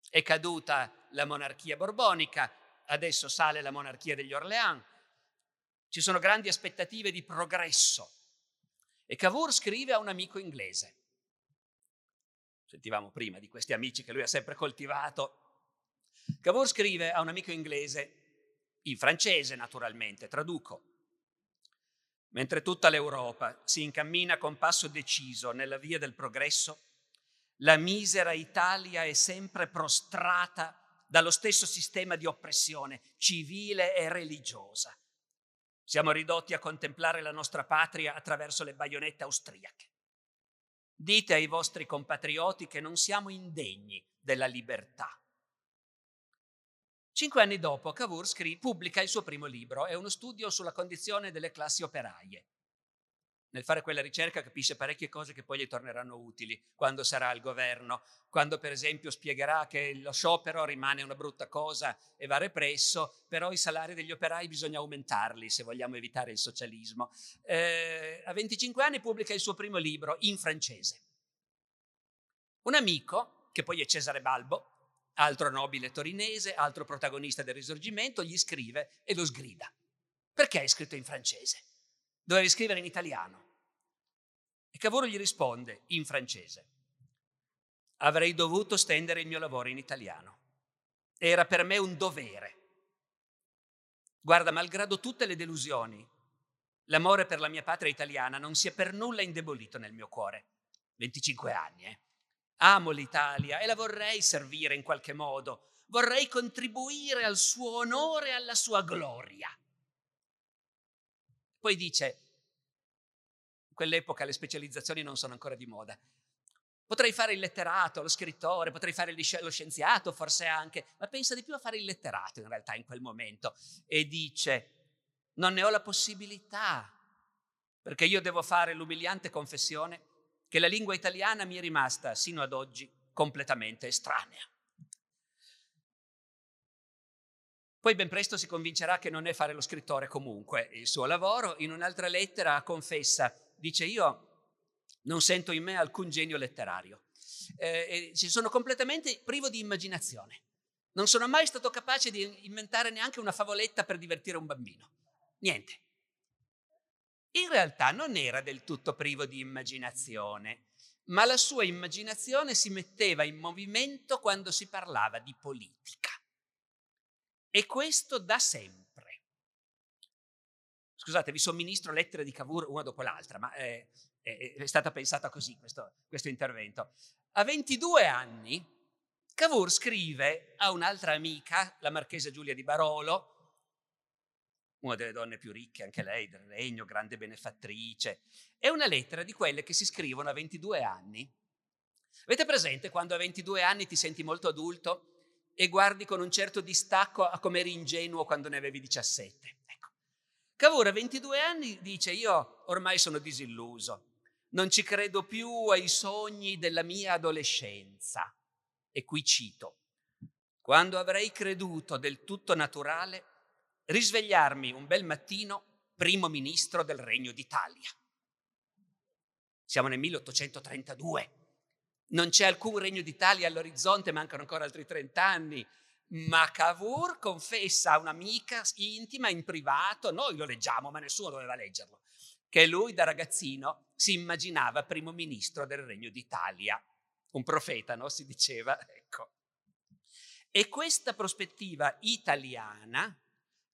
È caduta la monarchia borbonica, adesso sale la monarchia degli Orléans. Ci sono grandi aspettative di progresso. E Cavour scrive a un amico inglese. Sentivamo prima di questi amici che lui ha sempre coltivato. Cavour scrive a un amico inglese, in francese naturalmente, traduco. Mentre tutta l'Europa si incammina con passo deciso nella via del progresso, la misera Italia è sempre prostrata dallo stesso sistema di oppressione civile e religiosa. Siamo ridotti a contemplare la nostra patria attraverso le baionette austriache. Dite ai vostri compatrioti che non siamo indegni della libertà. Cinque anni dopo, Cavour scrive, pubblica il suo primo libro, è uno studio sulla condizione delle classi operaie. Nel fare quella ricerca capisce parecchie cose che poi gli torneranno utili quando sarà al governo, quando per esempio spiegherà che lo sciopero rimane una brutta cosa e va represso, però i salari degli operai bisogna aumentarli se vogliamo evitare il socialismo. Eh, a 25 anni pubblica il suo primo libro in francese. Un amico, che poi è Cesare Balbo, altro nobile torinese, altro protagonista del risorgimento, gli scrive e lo sgrida. Perché hai scritto in francese? Dovevi scrivere in italiano. E Cavour gli risponde in francese. Avrei dovuto stendere il mio lavoro in italiano. Era per me un dovere. Guarda, malgrado tutte le delusioni, l'amore per la mia patria italiana non si è per nulla indebolito nel mio cuore. 25 anni, eh? Amo l'Italia e la vorrei servire in qualche modo. Vorrei contribuire al suo onore e alla sua gloria. Poi dice, in quell'epoca le specializzazioni non sono ancora di moda. Potrei fare il letterato, lo scrittore, potrei fare lo scienziato, forse anche, ma pensa di più a fare il letterato in realtà in quel momento. E dice, non ne ho la possibilità, perché io devo fare l'umiliante confessione che la lingua italiana mi è rimasta sino ad oggi completamente estranea. Poi ben presto si convincerà che non è fare lo scrittore comunque il suo lavoro. In un'altra lettera confessa, dice io non sento in me alcun genio letterario, eh, ci sono completamente privo di immaginazione. Non sono mai stato capace di inventare neanche una favoletta per divertire un bambino. Niente in realtà non era del tutto privo di immaginazione, ma la sua immaginazione si metteva in movimento quando si parlava di politica. E questo da sempre. Scusate, vi somministro lettere di Cavour una dopo l'altra, ma è, è, è stata pensata così questo, questo intervento. A 22 anni Cavour scrive a un'altra amica, la marchesa Giulia di Barolo, una delle donne più ricche, anche lei, del regno, grande benefattrice. È una lettera di quelle che si scrivono a 22 anni. Avete presente quando a 22 anni ti senti molto adulto e guardi con un certo distacco a come eri ingenuo quando ne avevi 17? Ecco. Cavour a 22 anni dice io ormai sono disilluso, non ci credo più ai sogni della mia adolescenza. E qui cito, quando avrei creduto del tutto naturale risvegliarmi un bel mattino primo ministro del Regno d'Italia. Siamo nel 1832. Non c'è alcun Regno d'Italia all'orizzonte, mancano ancora altri 30 anni. Ma Cavour confessa a un'amica intima in privato, noi lo leggiamo, ma nessuno doveva leggerlo, che lui da ragazzino si immaginava primo ministro del Regno d'Italia. Un profeta, no? Si diceva, ecco. E questa prospettiva italiana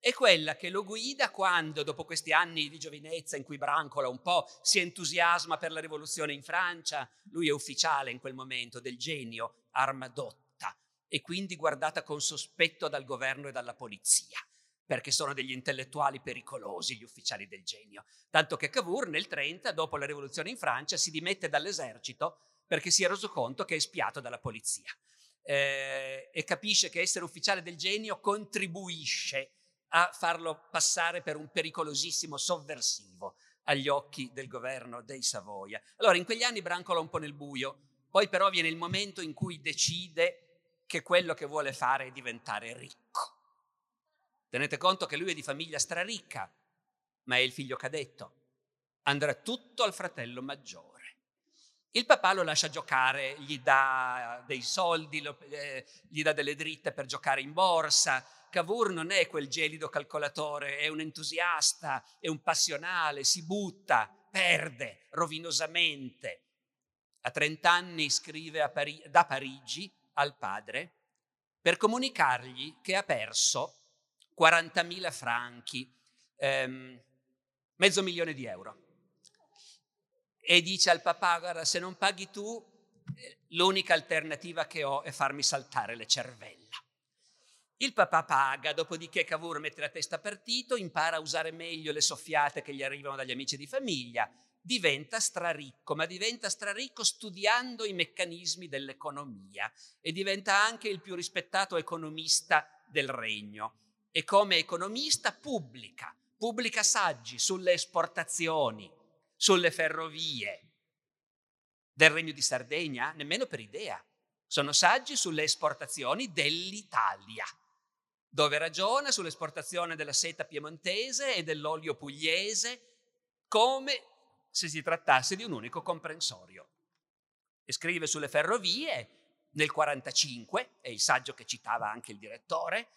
è quella che lo guida quando, dopo questi anni di giovinezza in cui brancola un po', si entusiasma per la rivoluzione in Francia, lui è ufficiale in quel momento del genio, armadotta, e quindi guardata con sospetto dal governo e dalla polizia, perché sono degli intellettuali pericolosi gli ufficiali del genio. Tanto che Cavour nel 30, dopo la rivoluzione in Francia, si dimette dall'esercito perché si è reso conto che è spiato dalla polizia. Eh, e capisce che essere ufficiale del genio contribuisce a farlo passare per un pericolosissimo sovversivo agli occhi del governo dei Savoia. Allora, in quegli anni brancola un po' nel buio, poi però viene il momento in cui decide che quello che vuole fare è diventare ricco. Tenete conto che lui è di famiglia straricca, ma è il figlio cadetto. Andrà tutto al fratello maggiore. Il papà lo lascia giocare, gli dà dei soldi, lo, eh, gli dà delle dritte per giocare in borsa. Cavour non è quel gelido calcolatore, è un entusiasta, è un passionale, si butta, perde rovinosamente. A 30 anni scrive Pari- da Parigi al padre per comunicargli che ha perso 40.000 franchi, ehm, mezzo milione di euro e dice al papà, guarda, se non paghi tu, eh, l'unica alternativa che ho è farmi saltare le cervella. Il papà paga, dopodiché Cavour mette la testa partito, impara a usare meglio le soffiate che gli arrivano dagli amici di famiglia, diventa straricco, ma diventa straricco studiando i meccanismi dell'economia e diventa anche il più rispettato economista del regno. E come economista pubblica, pubblica saggi sulle esportazioni, sulle ferrovie del Regno di Sardegna, nemmeno per idea. Sono saggi sulle esportazioni dell'Italia, dove ragiona sull'esportazione della seta piemontese e dell'olio pugliese come se si trattasse di un unico comprensorio. E scrive sulle ferrovie nel 1945, è il saggio che citava anche il direttore,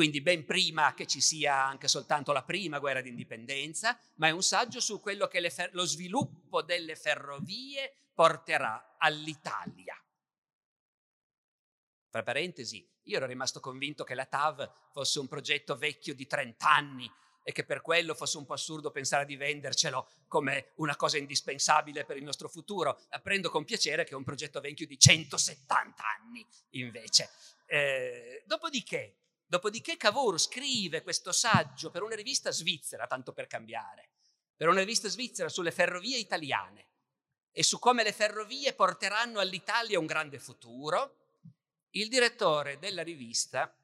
quindi ben prima che ci sia anche soltanto la prima guerra d'indipendenza, ma è un saggio su quello che fer- lo sviluppo delle ferrovie porterà all'Italia. Tra parentesi, io ero rimasto convinto che la TAV fosse un progetto vecchio di 30 anni e che per quello fosse un po' assurdo pensare di vendercelo come una cosa indispensabile per il nostro futuro. Apprendo con piacere che è un progetto vecchio di 170 anni, invece. Eh, dopodiché, Dopodiché Cavour scrive questo saggio per una rivista svizzera, tanto per cambiare, per una rivista svizzera sulle ferrovie italiane. E su come le ferrovie porteranno all'Italia un grande futuro, il direttore della rivista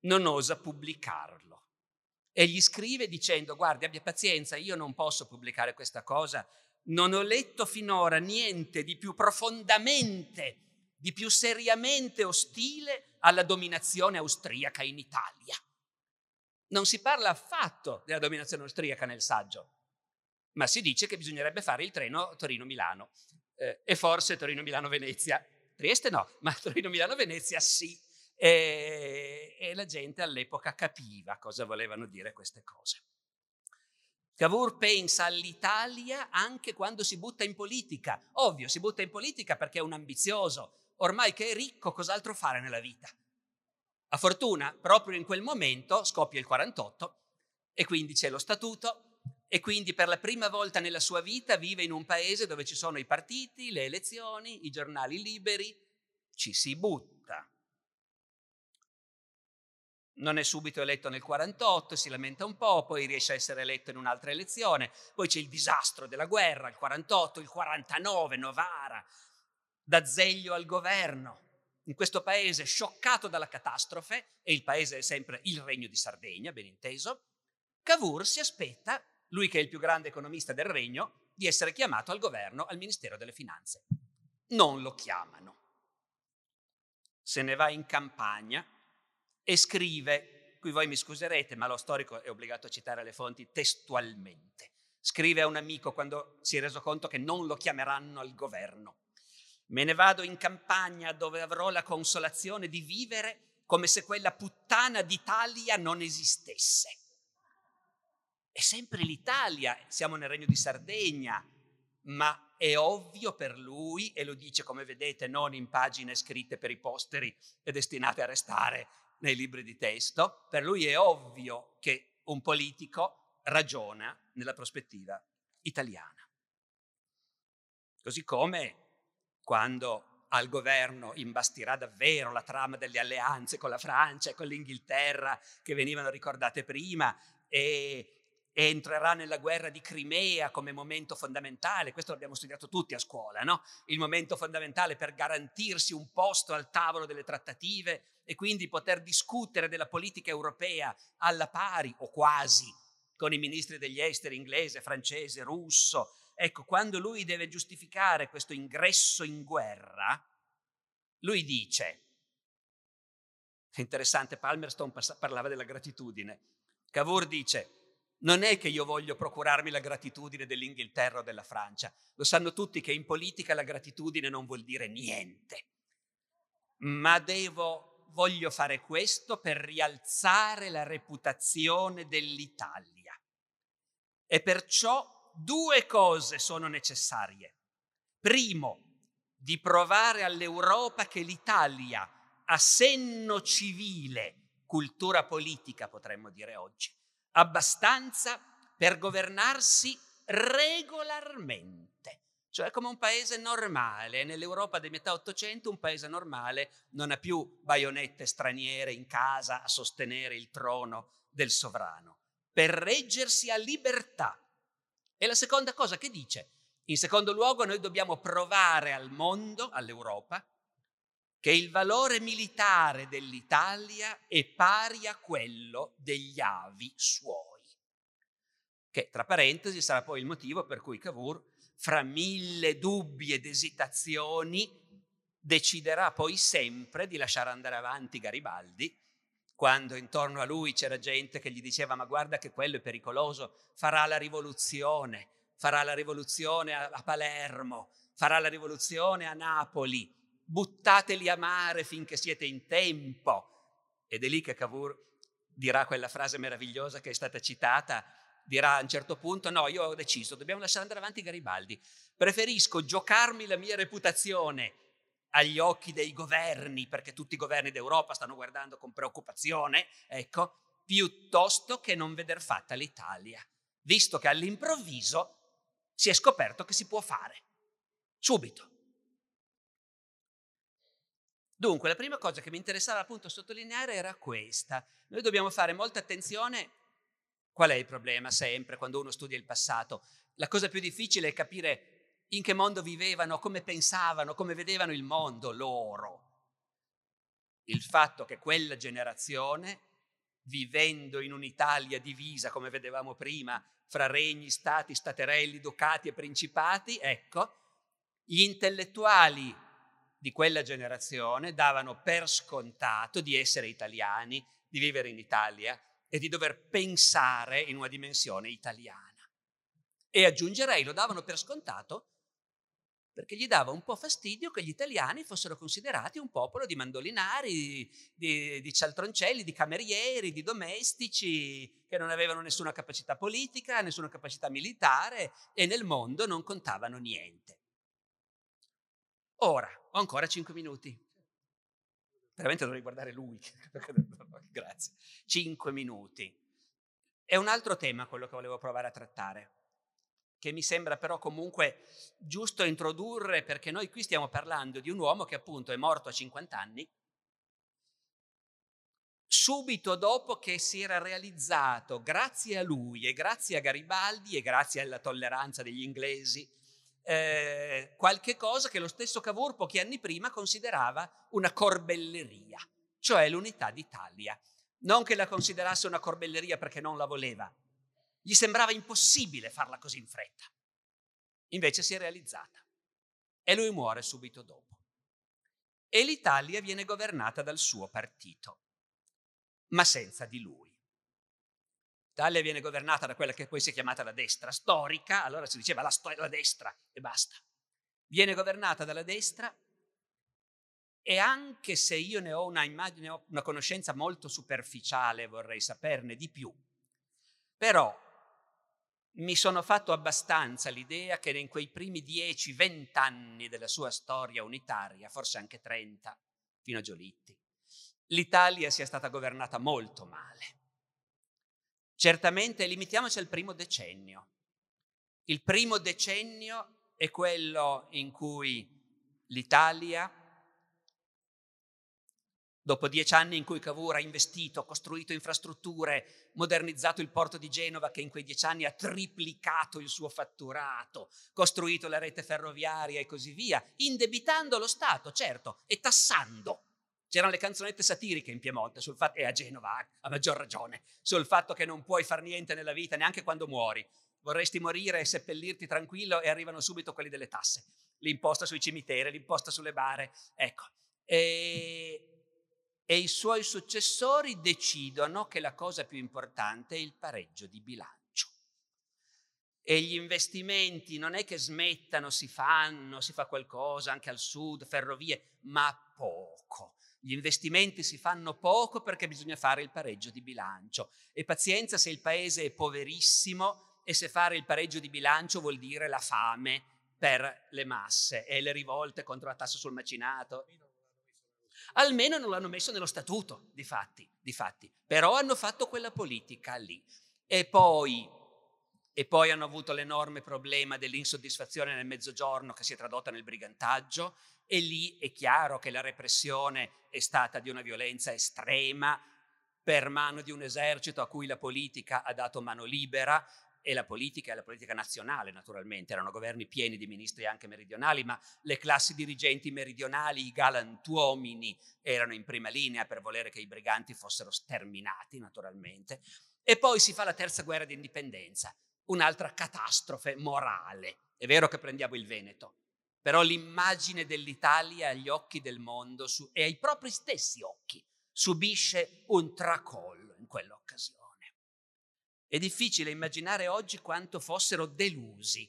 non osa pubblicarlo. E gli scrive dicendo guardi abbia pazienza, io non posso pubblicare questa cosa, non ho letto finora niente di più profondamente, di più seriamente ostile alla dominazione austriaca in Italia. Non si parla affatto della dominazione austriaca nel saggio, ma si dice che bisognerebbe fare il treno Torino-Milano eh, e forse Torino-Milano-Venezia. Trieste no, ma Torino-Milano-Venezia sì. E, e la gente all'epoca capiva cosa volevano dire queste cose. Cavour pensa all'Italia anche quando si butta in politica. Ovvio, si butta in politica perché è un ambizioso, ormai che è ricco, cos'altro fare nella vita? A fortuna, proprio in quel momento scoppia il 48 e quindi c'è lo statuto e quindi per la prima volta nella sua vita vive in un paese dove ci sono i partiti, le elezioni, i giornali liberi, ci si butta. Non è subito eletto nel 48, si lamenta un po', poi riesce a essere eletto in un'altra elezione, poi c'è il disastro della guerra, il 48, il 49, Novara, D'Azeglio al governo. In questo paese scioccato dalla catastrofe, e il paese è sempre il regno di Sardegna, ben inteso, Cavour si aspetta, lui che è il più grande economista del regno, di essere chiamato al governo, al Ministero delle Finanze. Non lo chiamano. Se ne va in campagna e scrive, qui voi mi scuserete, ma lo storico è obbligato a citare le fonti testualmente. Scrive a un amico quando si è reso conto che non lo chiameranno al governo. Me ne vado in campagna dove avrò la consolazione di vivere come se quella puttana d'Italia non esistesse. È sempre l'Italia, siamo nel regno di Sardegna, ma è ovvio per lui, e lo dice come vedete non in pagine scritte per i posteri e destinate a restare nei libri di testo, per lui è ovvio che un politico ragiona nella prospettiva italiana. Così come quando al governo imbastirà davvero la trama delle alleanze con la Francia e con l'Inghilterra che venivano ricordate prima e entrerà nella guerra di Crimea come momento fondamentale, questo l'abbiamo studiato tutti a scuola, no? il momento fondamentale per garantirsi un posto al tavolo delle trattative e quindi poter discutere della politica europea alla pari o quasi con i ministri degli esteri inglese, francese, russo, Ecco, quando lui deve giustificare questo ingresso in guerra, lui dice, è interessante, Palmerston parlava della gratitudine, Cavour dice, non è che io voglio procurarmi la gratitudine dell'Inghilterra o della Francia. Lo sanno tutti che in politica la gratitudine non vuol dire niente. Ma devo, voglio fare questo per rialzare la reputazione dell'Italia. E perciò due cose sono necessarie. Primo, di provare all'Europa che l'Italia ha senno civile, cultura politica potremmo dire oggi, abbastanza per governarsi regolarmente, cioè come un paese normale. Nell'Europa di metà Ottocento un paese normale non ha più baionette straniere in casa a sostenere il trono del sovrano, per reggersi a libertà. E la seconda cosa che dice, in secondo luogo noi dobbiamo provare al mondo, all'Europa, che il valore militare dell'Italia è pari a quello degli avi suoi. Che, tra parentesi, sarà poi il motivo per cui Cavour, fra mille dubbi ed esitazioni, deciderà poi sempre di lasciare andare avanti Garibaldi, quando intorno a lui c'era gente che gli diceva ma guarda che quello è pericoloso, farà la rivoluzione, farà la rivoluzione a Palermo, farà la rivoluzione a Napoli buttateli a mare finché siete in tempo. Ed è lì che Cavour dirà quella frase meravigliosa che è stata citata, dirà a un certo punto, no, io ho deciso, dobbiamo lasciare andare avanti Garibaldi, preferisco giocarmi la mia reputazione agli occhi dei governi, perché tutti i governi d'Europa stanno guardando con preoccupazione, ecco, piuttosto che non veder fatta l'Italia, visto che all'improvviso si è scoperto che si può fare, subito. Dunque, la prima cosa che mi interessava appunto sottolineare era questa. Noi dobbiamo fare molta attenzione. Qual è il problema sempre quando uno studia il passato? La cosa più difficile è capire in che mondo vivevano, come pensavano, come vedevano il mondo loro. Il fatto che quella generazione, vivendo in un'Italia divisa, come vedevamo prima, fra regni, stati, staterelli, ducati e principati, ecco, gli intellettuali di quella generazione davano per scontato di essere italiani, di vivere in Italia e di dover pensare in una dimensione italiana. E aggiungerei, lo davano per scontato perché gli dava un po' fastidio che gli italiani fossero considerati un popolo di mandolinari, di, di, cialtroncelli, di camerieri, di domestici, che non avevano nessuna capacità politica, nessuna capacità militare e nel mondo non contavano niente. Ora, ho ancora cinque minuti. Veramente dovrei guardare lui. Grazie. Cinque minuti. È un altro tema quello che volevo provare a trattare, che mi sembra però comunque giusto introdurre perché noi qui stiamo parlando di un uomo che appunto è morto a 50 anni, subito dopo che si era realizzato, grazie a lui e grazie a Garibaldi e grazie alla tolleranza degli inglesi, eh, qualche cosa che lo stesso Cavour pochi anni prima considerava una corbelleria, cioè l'unità d'Italia. Non che la considerasse una corbelleria perché non la voleva, gli sembrava impossibile farla così in fretta. Invece si è realizzata e lui muore subito dopo. E l'Italia viene governata dal suo partito, ma senza di lui. L'Italia viene governata da quella che poi si è chiamata la destra storica, allora si diceva la, sto- la destra e basta. Viene governata dalla destra e anche se io ne ho una immagine, ho una conoscenza molto superficiale, vorrei saperne di più, però mi sono fatto abbastanza l'idea che in quei primi 10-20 anni della sua storia unitaria, forse anche 30, fino a Giolitti, l'Italia sia stata governata molto male. Certamente limitiamoci al primo decennio. Il primo decennio è quello in cui l'Italia, dopo dieci anni in cui Cavour ha investito, costruito infrastrutture, modernizzato il porto di Genova che in quei dieci anni ha triplicato il suo fatturato, costruito la rete ferroviaria e così via, indebitando lo Stato, certo, e tassando C'erano le canzonette satiriche in Piemonte fatto, e a Genova a maggior ragione, sul fatto che non puoi far niente nella vita neanche quando muori. Vorresti morire e seppellirti tranquillo e arrivano subito quelli delle tasse. L'imposta sui cimiteri, l'imposta sulle bare. Ecco. E, e i suoi successori decidono che la cosa più importante è il pareggio di bilancio e gli investimenti non è che smettano, si fanno, si fa qualcosa anche al sud, ferrovie, ma poco. Gli investimenti si fanno poco perché bisogna fare il pareggio di bilancio. E pazienza se il paese è poverissimo e se fare il pareggio di bilancio vuol dire la fame per le masse e le rivolte contro la tassa sul macinato. Almeno non l'hanno messo nello statuto, di fatti, di fatti. Però hanno fatto quella politica lì. E poi e poi hanno avuto l'enorme problema dell'insoddisfazione nel mezzogiorno che si è tradotta nel brigantaggio e lì è chiaro che la repressione è stata di una violenza estrema per mano di un esercito a cui la politica ha dato mano libera e la politica è la politica nazionale naturalmente, erano governi pieni di ministri anche meridionali, ma le classi dirigenti meridionali, i galantuomini, erano in prima linea per volere che i briganti fossero sterminati naturalmente. E poi si fa la terza guerra di indipendenza, un'altra catastrofe morale. È vero che prendiamo il Veneto, però l'immagine dell'Italia agli occhi del mondo su, e ai propri stessi occhi subisce un tracollo in quell'occasione. È difficile immaginare oggi quanto fossero delusi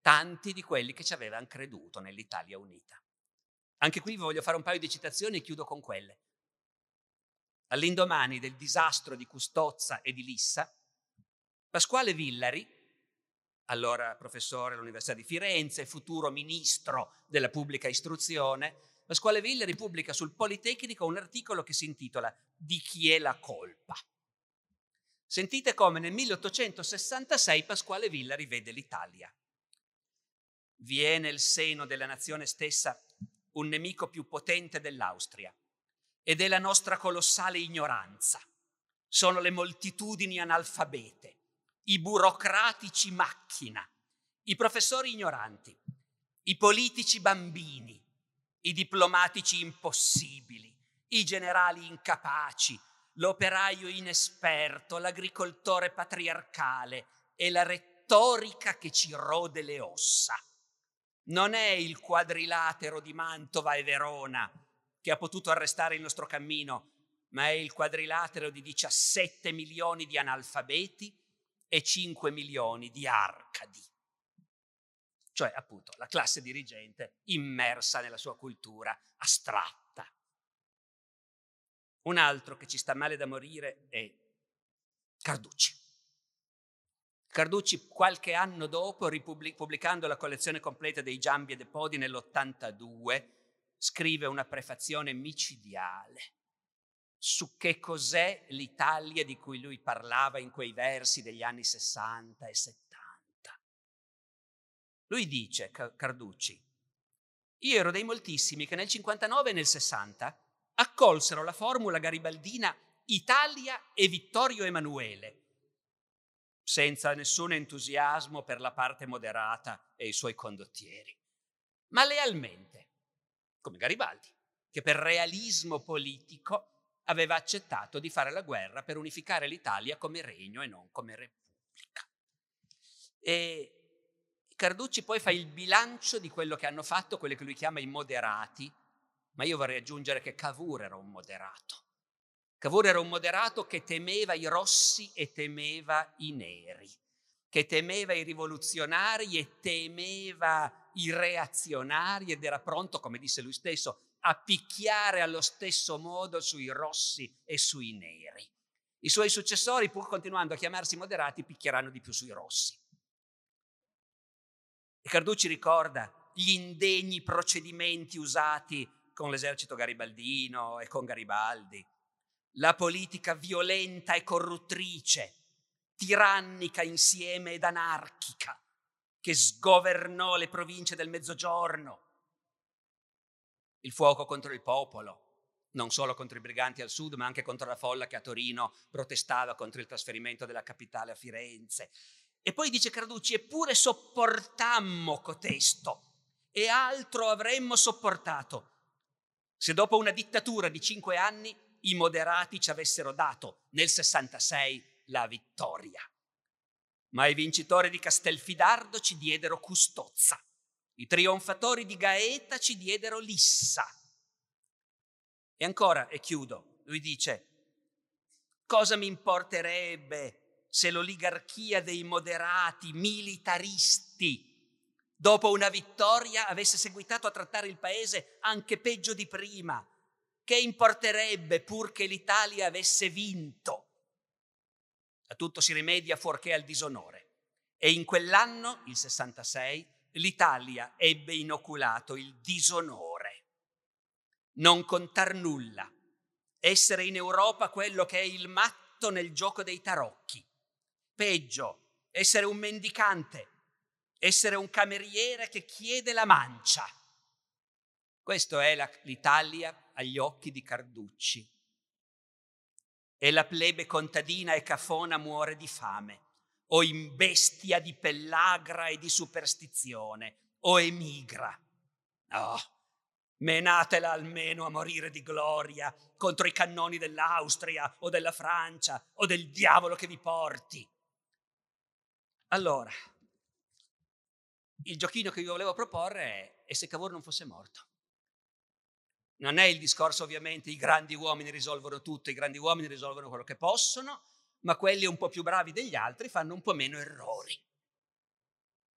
tanti di quelli che ci avevano creduto nell'Italia unita. Anche qui voglio fare un paio di citazioni e chiudo con quelle. All'indomani del disastro di Custozza e di Lissa, Pasquale Villari, allora professore all'Università di Firenze, futuro ministro della pubblica istruzione, Pasquale Villari pubblica sul Politecnico un articolo che si intitola Di chi è la colpa? Sentite come nel 1866 Pasquale Villari vede l'Italia. Vi è nel seno della nazione stessa un nemico più potente dell'Austria ed è la nostra colossale ignoranza. Sono le moltitudini analfabete i burocratici macchina, i professori ignoranti, i politici bambini, i diplomatici impossibili, i generali incapaci, l'operaio inesperto, l'agricoltore patriarcale e la retorica che ci rode le ossa. Non è il quadrilatero di Mantova e Verona che ha potuto arrestare il nostro cammino, ma è il quadrilatero di 17 milioni di analfabeti e 5 milioni di arcadi, cioè appunto la classe dirigente immersa nella sua cultura astratta. Un altro che ci sta male da morire è Carducci. Carducci qualche anno dopo, pubblicando la collezione completa dei Giambi e dei Podi nell'82, scrive una prefazione micidiale su che cos'è l'Italia di cui lui parlava in quei versi degli anni 60 e 70. Lui dice, Carducci, io ero dei moltissimi che nel 59 e nel 60 accolsero la formula garibaldina Italia e Vittorio Emanuele, senza nessun entusiasmo per la parte moderata e i suoi condottieri, ma lealmente, come Garibaldi, che per realismo politico aveva accettato di fare la guerra per unificare l'Italia come regno e non come repubblica. E Carducci poi fa il bilancio di quello che hanno fatto quelli che lui chiama i moderati, ma io vorrei aggiungere che Cavour era un moderato. Cavour era un moderato che temeva i rossi e temeva i neri, che temeva i rivoluzionari e temeva i reazionari ed era pronto, come disse lui stesso, a picchiare allo stesso modo sui rossi e sui neri. I suoi successori, pur continuando a chiamarsi moderati, picchieranno di più sui rossi. E Carducci ricorda gli indegni procedimenti usati con l'esercito garibaldino e con Garibaldi, la politica violenta e corruttrice, tirannica insieme ed anarchica, che sgovernò le province del Mezzogiorno, il fuoco contro il popolo, non solo contro i briganti al sud, ma anche contro la folla che a Torino protestava contro il trasferimento della capitale a Firenze. E poi dice Carducci, eppure sopportammo cotesto e altro avremmo sopportato se dopo una dittatura di cinque anni i moderati ci avessero dato nel 66 la vittoria. Ma i vincitori di Castelfidardo ci diedero Custozza i trionfatori di Gaeta ci diedero Lissa. E ancora, e chiudo, lui dice, cosa mi importerebbe se l'oligarchia dei moderati militaristi dopo una vittoria avesse seguitato a trattare il paese anche peggio di prima. Che importerebbe pur che l'Italia avesse vinto? A tutto si rimedia fuorché al disonore. E in quell'anno, il 66, l'Italia ebbe inoculato il disonore. Non contar nulla, essere in Europa quello che è il matto nel gioco dei tarocchi. Peggio, essere un mendicante, essere un cameriere che chiede la mancia. Questa è la, l'Italia agli occhi di Carducci. E la plebe contadina e cafona muore di fame, o in bestia di pellagra e di superstizione, o emigra. Oh, menatela almeno a morire di gloria contro i cannoni dell'Austria o della Francia o del diavolo che vi porti. Allora, il giochino che vi volevo proporre è e se Cavour non fosse morto. Non è il discorso ovviamente i grandi uomini risolvono tutto, i grandi uomini risolvono quello che possono, ma quelli un po' più bravi degli altri fanno un po' meno errori.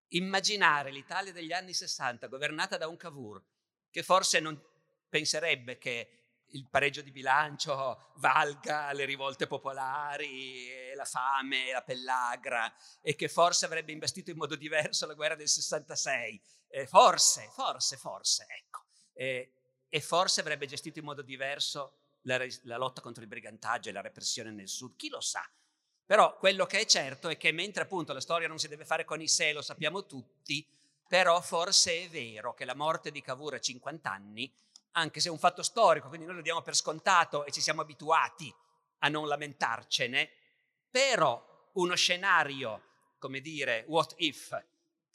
Immaginare l'Italia degli anni 60 governata da un Cavour che forse non penserebbe che il pareggio di bilancio valga le rivolte popolari, la fame, la pellagra e che forse avrebbe investito in modo diverso la guerra del 66. Eh, forse, forse, forse, ecco. Eh, e forse avrebbe gestito in modo diverso la, la lotta contro il brigantaggio e la repressione nel sud. Chi lo sa? Però quello che è certo è che mentre appunto la storia non si deve fare con i sé, lo sappiamo tutti, però forse è vero che la morte di Cavour a 50 anni anche se è un fatto storico, quindi noi lo diamo per scontato e ci siamo abituati a non lamentarcene, però uno scenario, come dire, what if,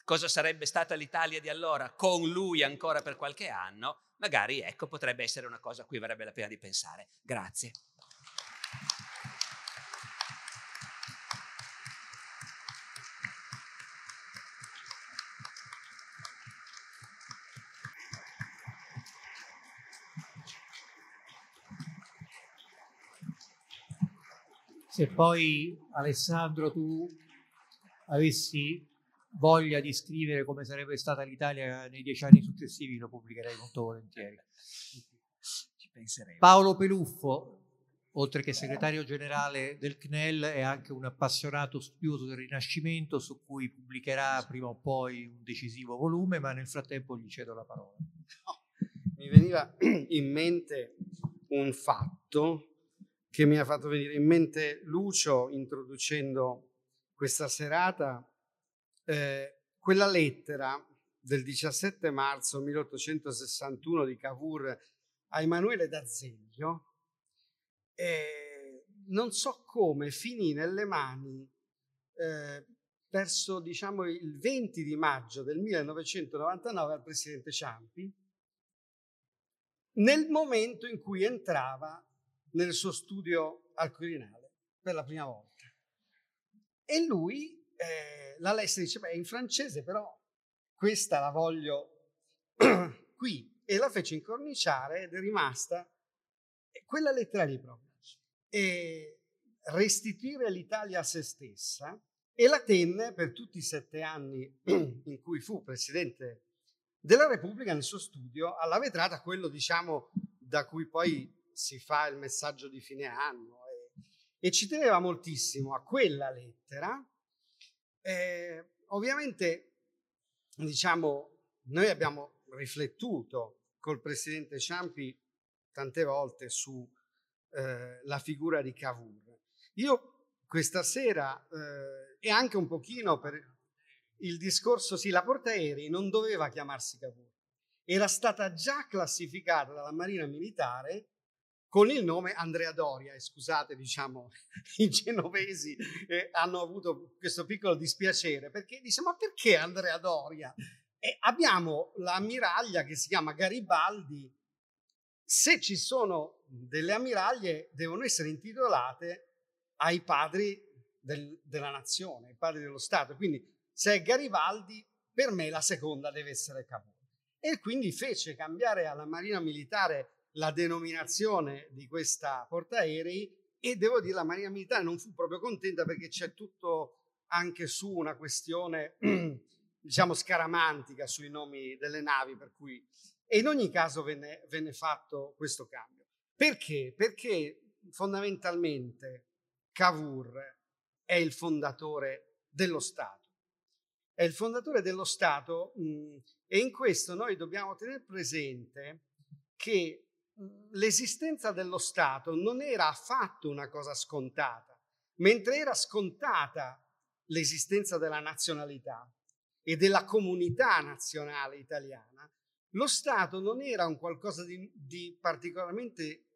cosa sarebbe stata l'Italia di allora con lui ancora per qualche anno, magari ecco potrebbe essere una cosa a cui varrebbe la pena di pensare. Grazie. Se poi Alessandro tu avessi voglia di scrivere come sarebbe stata l'Italia nei dieci anni successivi, lo pubblicherei molto volentieri. Paolo Peluffo, oltre che segretario generale del CNEL, è anche un appassionato studioso del Rinascimento su cui pubblicherà prima o poi un decisivo volume, ma nel frattempo gli cedo la parola. mi veniva in mente un fatto che mi ha fatto venire in mente Lucio introducendo questa serata, eh, quella lettera del 17 marzo 1861 di Cavour a Emanuele d'Azeglio, eh, non so come finì nelle mani eh, verso diciamo, il 20 di maggio del 1999 al presidente Ciampi, nel momento in cui entrava nel suo studio al Quirinale per la prima volta. E lui eh, la lesse dice, beh, in francese però questa la voglio qui. E la fece incorniciare ed è rimasta quella lettera lì proprio. E restituire l'Italia a se stessa e la tenne per tutti i sette anni in cui fu presidente della Repubblica nel suo studio alla vetrata, quello diciamo da cui poi si fa il messaggio di fine anno e, e ci teneva moltissimo a quella lettera. Eh, ovviamente, diciamo, noi abbiamo riflettuto col presidente Ciampi tante volte su eh, figura di Cavour. Io questa sera eh, e anche un pochino per il discorso, sì, la portaerei non doveva chiamarsi Cavour, era stata già classificata dalla Marina Militare con il nome Andrea Doria. E scusate, diciamo, i genovesi eh, hanno avuto questo piccolo dispiacere perché dice: Ma perché Andrea Doria? E abbiamo l'ammiraglia che si chiama Garibaldi. Se ci sono delle ammiraglie, devono essere intitolate ai padri del, della nazione, ai padri dello Stato. Quindi, se è Garibaldi, per me la seconda deve essere Cavour. E quindi fece cambiare alla Marina Militare la denominazione di questa portaerei e devo dire la Marina Militare non fu proprio contenta perché c'è tutto anche su una questione, diciamo, scaramantica sui nomi delle navi, per cui... E in ogni caso venne, venne fatto questo cambio. Perché? Perché fondamentalmente Cavour è il fondatore dello Stato. È il fondatore dello Stato mh, e in questo noi dobbiamo tenere presente che l'esistenza dello Stato non era affatto una cosa scontata, mentre era scontata l'esistenza della nazionalità e della comunità nazionale italiana, lo Stato non era un qualcosa di, di particolarmente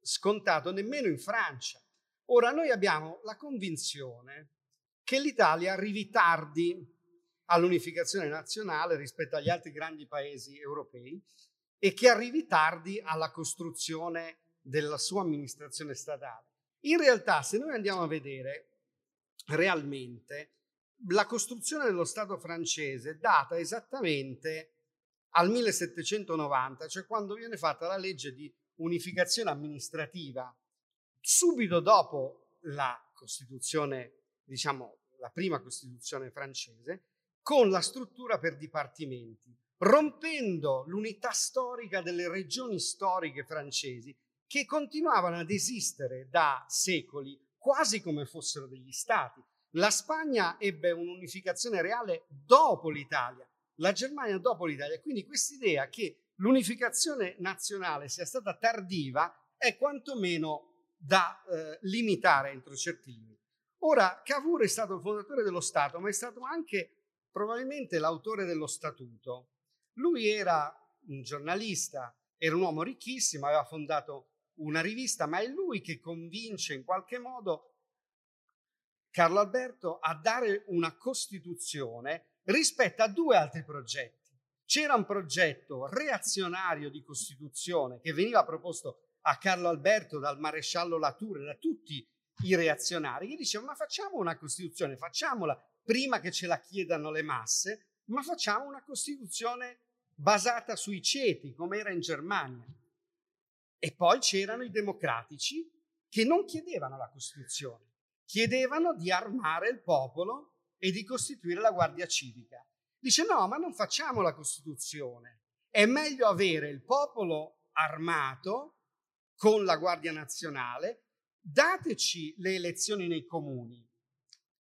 scontato nemmeno in Francia. Ora noi abbiamo la convinzione che l'Italia arrivi tardi all'unificazione nazionale rispetto agli altri grandi paesi europei e che arrivi tardi alla costruzione della sua amministrazione statale. In realtà, se noi andiamo a vedere realmente, la costruzione dello Stato francese data esattamente al 1790, cioè quando viene fatta la legge di unificazione amministrativa, subito dopo la Costituzione, diciamo la prima Costituzione francese, con la struttura per dipartimenti rompendo l'unità storica delle regioni storiche francesi che continuavano ad esistere da secoli quasi come fossero degli stati. La Spagna ebbe un'unificazione reale dopo l'Italia, la Germania dopo l'Italia, quindi quest'idea che l'unificazione nazionale sia stata tardiva è quantomeno da eh, limitare entro certi limiti. Ora, Cavour è stato il fondatore dello Stato, ma è stato anche probabilmente l'autore dello Statuto. Lui era un giornalista, era un uomo ricchissimo, aveva fondato una rivista, ma è lui che convince in qualche modo Carlo Alberto a dare una costituzione rispetto a due altri progetti. C'era un progetto reazionario di costituzione che veniva proposto a Carlo Alberto dal maresciallo Latour, da tutti i reazionari, che dicevano ma facciamo una costituzione, facciamola prima che ce la chiedano le masse, ma facciamo una costituzione basata sui ceti, come era in Germania. E poi c'erano i democratici che non chiedevano la Costituzione, chiedevano di armare il popolo e di costituire la Guardia Civica. Dice no, ma non facciamo la Costituzione. È meglio avere il popolo armato con la Guardia Nazionale, dateci le elezioni nei comuni.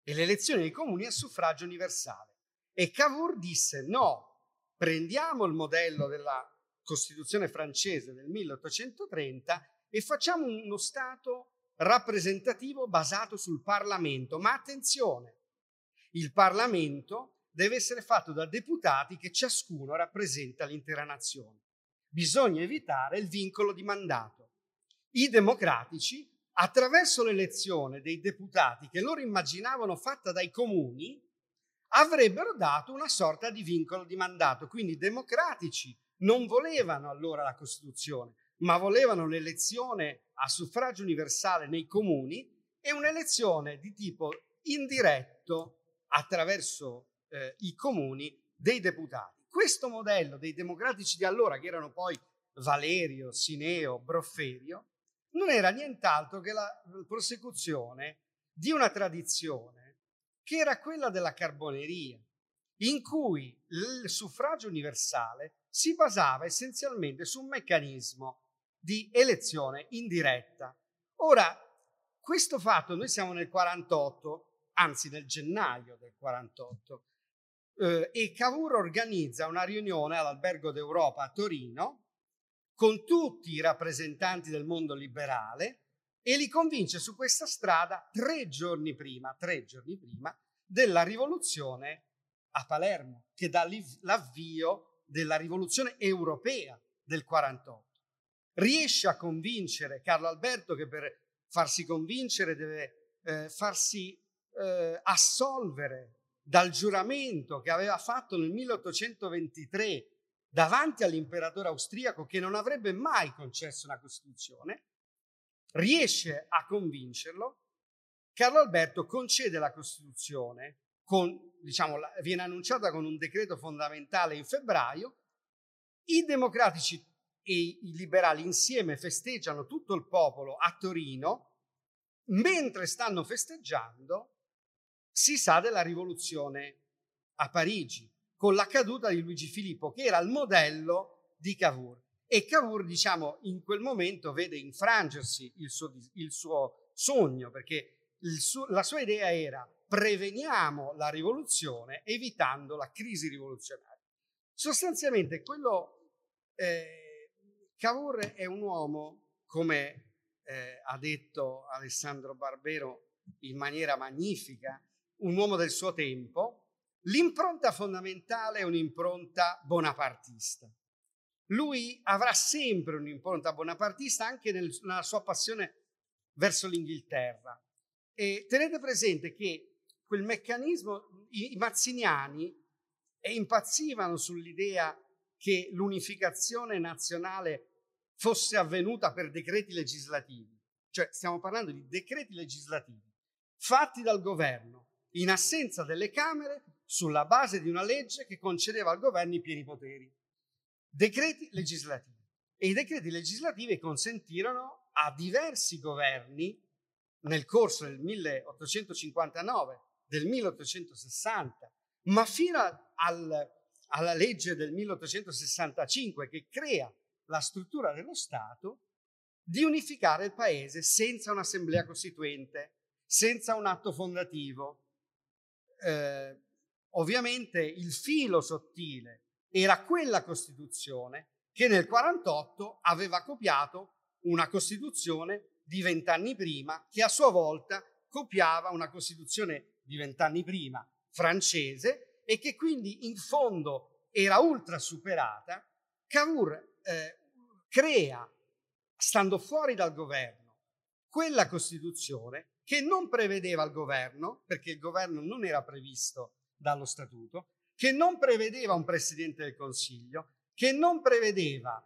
E le elezioni nei comuni a suffragio universale. E Cavour disse no, prendiamo il modello della Costituzione francese del 1830 e facciamo uno Stato rappresentativo basato sul Parlamento. Ma attenzione, il Parlamento deve essere fatto da deputati che ciascuno rappresenta l'intera nazione. Bisogna evitare il vincolo di mandato. I democratici, attraverso l'elezione dei deputati che loro immaginavano fatta dai comuni, avrebbero dato una sorta di vincolo di mandato. Quindi i democratici non volevano allora la Costituzione, ma volevano l'elezione a suffragio universale nei comuni e un'elezione di tipo indiretto attraverso eh, i comuni dei deputati. Questo modello dei democratici di allora, che erano poi Valerio, Sineo, Brofferio, non era nient'altro che la prosecuzione di una tradizione che era quella della carboneria, in cui il suffragio universale si basava essenzialmente su un meccanismo di elezione indiretta. Ora, questo fatto, noi siamo nel 48, anzi nel gennaio del 48, eh, e Cavour organizza una riunione all'Albergo d'Europa a Torino con tutti i rappresentanti del mondo liberale e li convince su questa strada tre giorni prima, tre giorni prima della rivoluzione a Palermo, che dà l'avvio della rivoluzione europea del 48. Riesce a convincere Carlo Alberto che per farsi convincere deve eh, farsi eh, assolvere dal giuramento che aveva fatto nel 1823 davanti all'imperatore austriaco che non avrebbe mai concesso una Costituzione, riesce a convincerlo, Carlo Alberto concede la Costituzione, con, diciamo, viene annunciata con un decreto fondamentale in febbraio, i democratici e i liberali insieme festeggiano tutto il popolo a Torino mentre stanno festeggiando, si sa della rivoluzione a Parigi, con la caduta di Luigi Filippo, che era il modello di Cavour. E Cavour, diciamo, in quel momento vede infrangersi il suo, il suo sogno, perché suo, la sua idea era preveniamo la rivoluzione evitando la crisi rivoluzionaria. Sostanzialmente quello eh, Cavour è un uomo, come eh, ha detto Alessandro Barbero in maniera magnifica, un uomo del suo tempo, l'impronta fondamentale è un'impronta bonapartista. Lui avrà sempre un'impronta bonapartista anche nel, nella sua passione verso l'Inghilterra. E tenete presente che quel meccanismo, i, i mazziniani impazzivano sull'idea che l'unificazione nazionale fosse avvenuta per decreti legislativi. Cioè stiamo parlando di decreti legislativi fatti dal governo in assenza delle Camere sulla base di una legge che concedeva al governo i pieni poteri. Decreti legislativi. E i decreti legislativi consentirono a diversi governi nel corso del 1859, del 1860, ma fino al, alla legge del 1865 che crea la struttura dello Stato, di unificare il paese senza un'assemblea costituente, senza un atto fondativo. Eh, ovviamente il filo sottile era quella Costituzione che nel 48 aveva copiato una Costituzione di vent'anni prima, che a sua volta copiava una Costituzione di vent'anni prima francese e che quindi in fondo era ultra superata. Cavour eh, crea, stando fuori dal governo, quella Costituzione che non prevedeva il governo, perché il governo non era previsto dallo statuto, che non prevedeva un presidente del Consiglio, che non prevedeva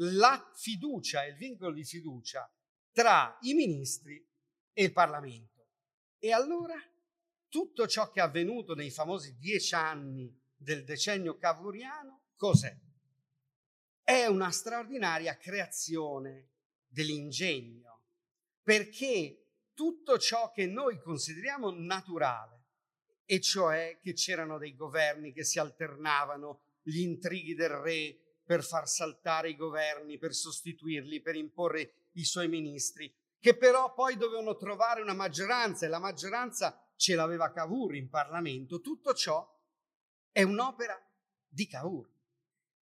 la fiducia e il vincolo di fiducia tra i ministri e il Parlamento. E allora tutto ciò che è avvenuto nei famosi dieci anni del decennio cavouriano, cos'è? È una straordinaria creazione dell'ingegno, perché tutto ciò che noi consideriamo naturale, e cioè che c'erano dei governi che si alternavano, gli intrighi del re per far saltare i governi, per sostituirli, per imporre i suoi ministri, che però poi dovevano trovare una maggioranza e la maggioranza ce l'aveva Cavour in Parlamento. Tutto ciò è un'opera di Cavour,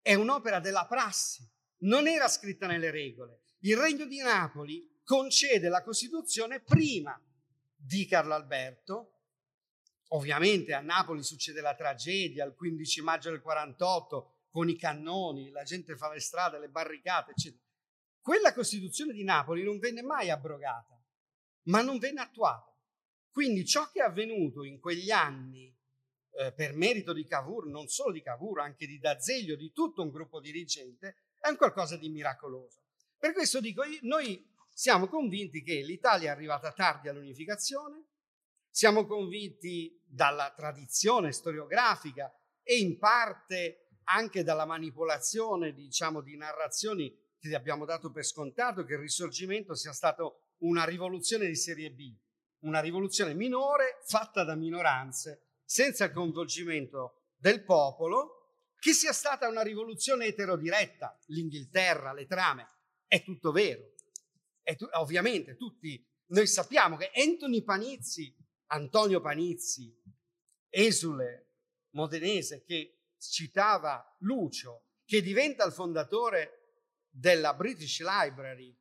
è un'opera della prassi, non era scritta nelle regole. Il Regno di Napoli concede la Costituzione prima di Carlo Alberto. Ovviamente a Napoli succede la tragedia il 15 maggio del 48 con i cannoni, la gente fa le strade, le barricate, eccetera. Quella Costituzione di Napoli non venne mai abrogata, ma non venne attuata. Quindi ciò che è avvenuto in quegli anni eh, per merito di Cavour, non solo di Cavour, anche di D'Azeglio, di tutto un gruppo dirigente, è un qualcosa di miracoloso. Per questo dico, noi siamo convinti che l'Italia è arrivata tardi all'unificazione, siamo convinti dalla tradizione storiografica e in parte anche dalla manipolazione, diciamo, di narrazioni che abbiamo dato per scontato che il risorgimento sia stato una rivoluzione di serie B, una rivoluzione minore fatta da minoranze, senza il coinvolgimento del popolo, che sia stata una rivoluzione eterodiretta, l'Inghilterra, le trame, è tutto vero, e tu, ovviamente tutti noi sappiamo che Anthony Panizzi, Antonio Panizzi, esule modenese che citava Lucio, che diventa il fondatore della British Library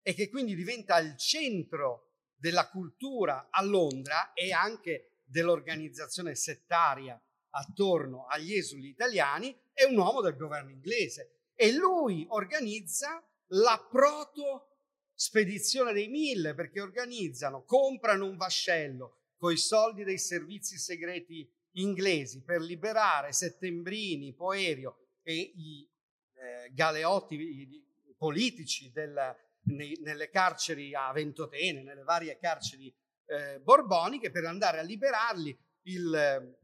e che quindi diventa il centro della cultura a Londra e anche dell'organizzazione settaria attorno agli esuli italiani, è un uomo del governo inglese e lui organizza la proto spedizione dei mille perché organizzano, comprano un vascello con i soldi dei servizi segreti inglesi per liberare Settembrini, Poerio e i eh, galeotti politici del, nei, nelle carceri a Ventotene, nelle varie carceri eh, borboniche per andare a liberarli. Il eh,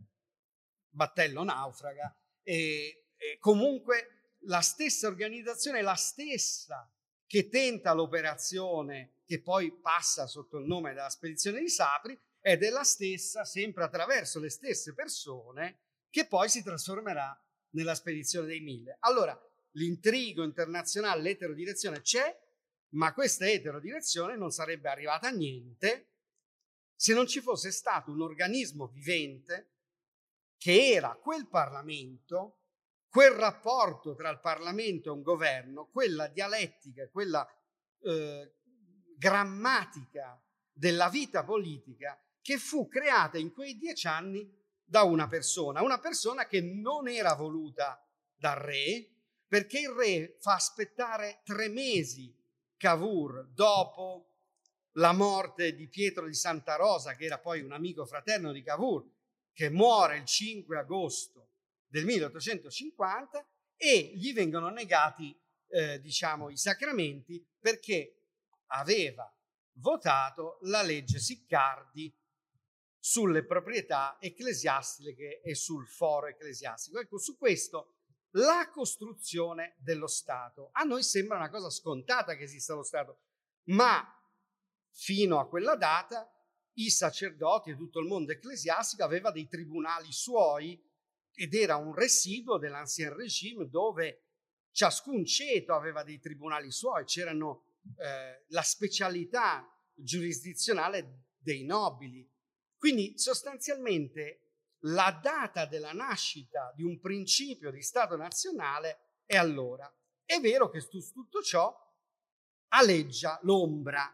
battello naufraga e, e comunque la stessa organizzazione, la stessa che tenta l'operazione, che poi passa sotto il nome della spedizione di Sapri, è della stessa, sempre attraverso le stesse persone, che poi si trasformerà nella spedizione dei mille. Allora, l'intrigo internazionale, l'eterodirezione c'è, ma questa eterodirezione non sarebbe arrivata a niente se non ci fosse stato un organismo vivente che era quel Parlamento, quel rapporto tra il Parlamento e un governo, quella dialettica, quella eh, grammatica della vita politica che fu creata in quei dieci anni da una persona, una persona che non era voluta dal re, perché il re fa aspettare tre mesi Cavour dopo la morte di Pietro di Santa Rosa, che era poi un amico fraterno di Cavour, che muore il 5 agosto del 1850 e gli vengono negati, eh, diciamo, i sacramenti perché aveva votato la legge Siccardi sulle proprietà ecclesiastiche e sul foro ecclesiastico. Ecco, su questo la costruzione dello Stato. A noi sembra una cosa scontata che esista lo Stato, ma fino a quella data i sacerdoti e tutto il mondo ecclesiastico aveva dei tribunali suoi ed era un residuo dell'ancien regime dove ciascun ceto aveva dei tribunali suoi, c'erano eh, la specialità giurisdizionale dei nobili. Quindi sostanzialmente la data della nascita di un principio di Stato nazionale è allora. È vero che su tutto ciò aleggia l'ombra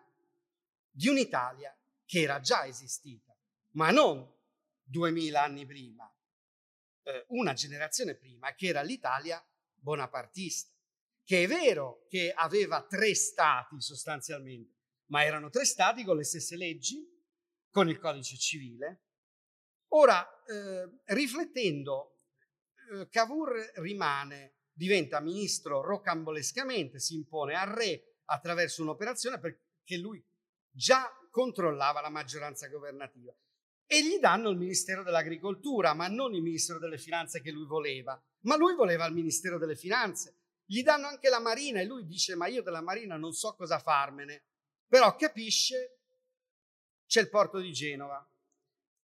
di un'Italia che era già esistita, ma non duemila anni prima, eh, una generazione prima, che era l'Italia bonapartista, che è vero che aveva tre stati sostanzialmente, ma erano tre stati con le stesse leggi, con il codice civile, Ora, eh, riflettendo, eh, Cavour rimane, diventa ministro rocambolescamente, si impone al re attraverso un'operazione perché lui già controllava la maggioranza governativa e gli danno il Ministero dell'Agricoltura, ma non il Ministero delle Finanze che lui voleva, ma lui voleva il Ministero delle Finanze. Gli danno anche la Marina e lui dice ma io della Marina non so cosa farmene, però capisce c'è il porto di Genova,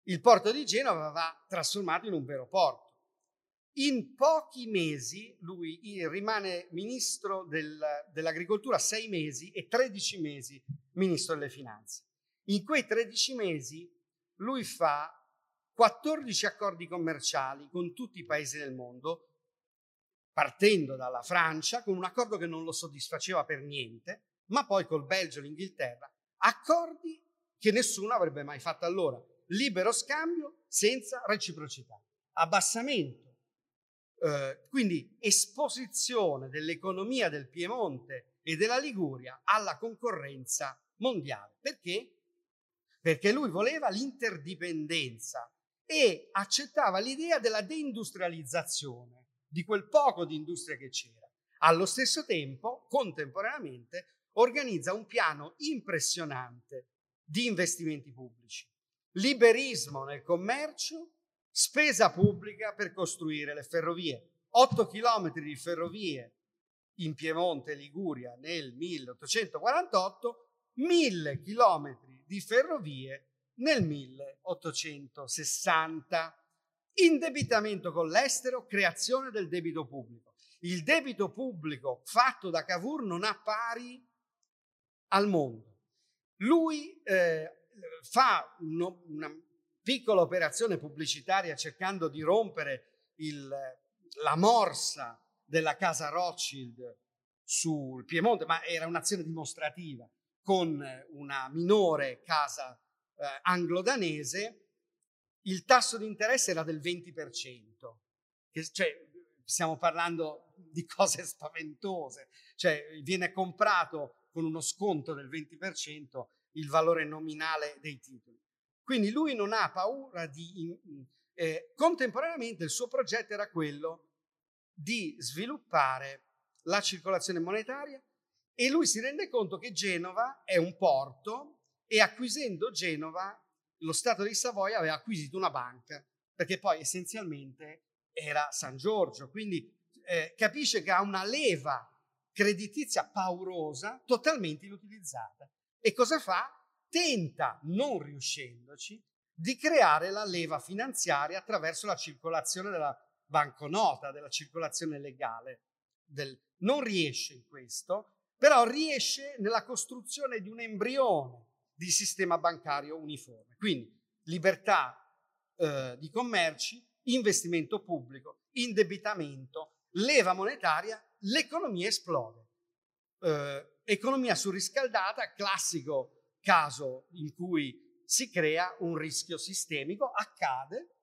il porto di Genova va trasformato in un vero porto. In pochi mesi lui rimane ministro del, dell'agricoltura sei mesi e 13 mesi ministro delle finanze. In quei 13 mesi lui fa 14 accordi commerciali con tutti i paesi del mondo, partendo dalla Francia con un accordo che non lo soddisfaceva per niente, ma poi col Belgio e l'Inghilterra, accordi che nessuno avrebbe mai fatto allora libero scambio senza reciprocità, abbassamento, eh, quindi esposizione dell'economia del Piemonte e della Liguria alla concorrenza mondiale. Perché? Perché lui voleva l'interdipendenza e accettava l'idea della deindustrializzazione di quel poco di industria che c'era. Allo stesso tempo, contemporaneamente, organizza un piano impressionante di investimenti pubblici liberismo nel commercio, spesa pubblica per costruire le ferrovie. 8 chilometri di ferrovie in Piemonte e Liguria nel 1848, 1000 chilometri di ferrovie nel 1860. Indebitamento con l'estero, creazione del debito pubblico. Il debito pubblico fatto da Cavour non ha pari al mondo. Lui eh, fa uno, una piccola operazione pubblicitaria cercando di rompere il, la morsa della casa Rothschild sul Piemonte, ma era un'azione dimostrativa con una minore casa eh, anglo-danese, il tasso di interesse era del 20%, che, cioè stiamo parlando di cose spaventose, cioè viene comprato con uno sconto del 20% il valore nominale dei titoli. Quindi lui non ha paura di... Eh, contemporaneamente il suo progetto era quello di sviluppare la circolazione monetaria e lui si rende conto che Genova è un porto e acquisendo Genova lo Stato di Savoia aveva acquisito una banca perché poi essenzialmente era San Giorgio, quindi eh, capisce che ha una leva creditizia paurosa totalmente inutilizzata E cosa fa? Tenta, non riuscendoci, di creare la leva finanziaria attraverso la circolazione della banconota, della circolazione legale. Del... Non riesce in questo, però riesce nella costruzione di un embrione di sistema bancario uniforme. Quindi libertà eh, di commerci, investimento pubblico, indebitamento, leva monetaria, l'economia esplode. Eh, economia surriscaldata, classico caso in cui si crea un rischio sistemico, accade,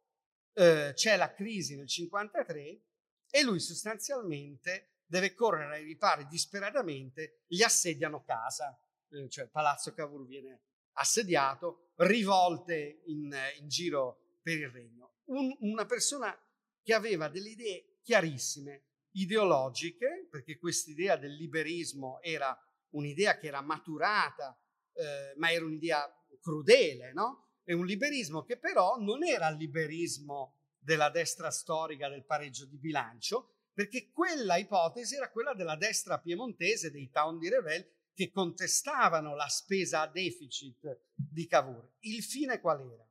eh, c'è la crisi nel 1953 e lui sostanzialmente deve correre ai ripari disperatamente, gli assediano casa, eh, cioè Palazzo Cavour viene assediato, rivolte in, in giro per il regno. Un, una persona che aveva delle idee chiarissime, ideologiche, perché questa idea del liberismo era un'idea che era maturata, eh, ma era un'idea crudele, no? È un liberismo che però non era il liberismo della destra storica del pareggio di bilancio, perché quella ipotesi era quella della destra piemontese, dei town di Revel, che contestavano la spesa a deficit di Cavour. Il fine qual era?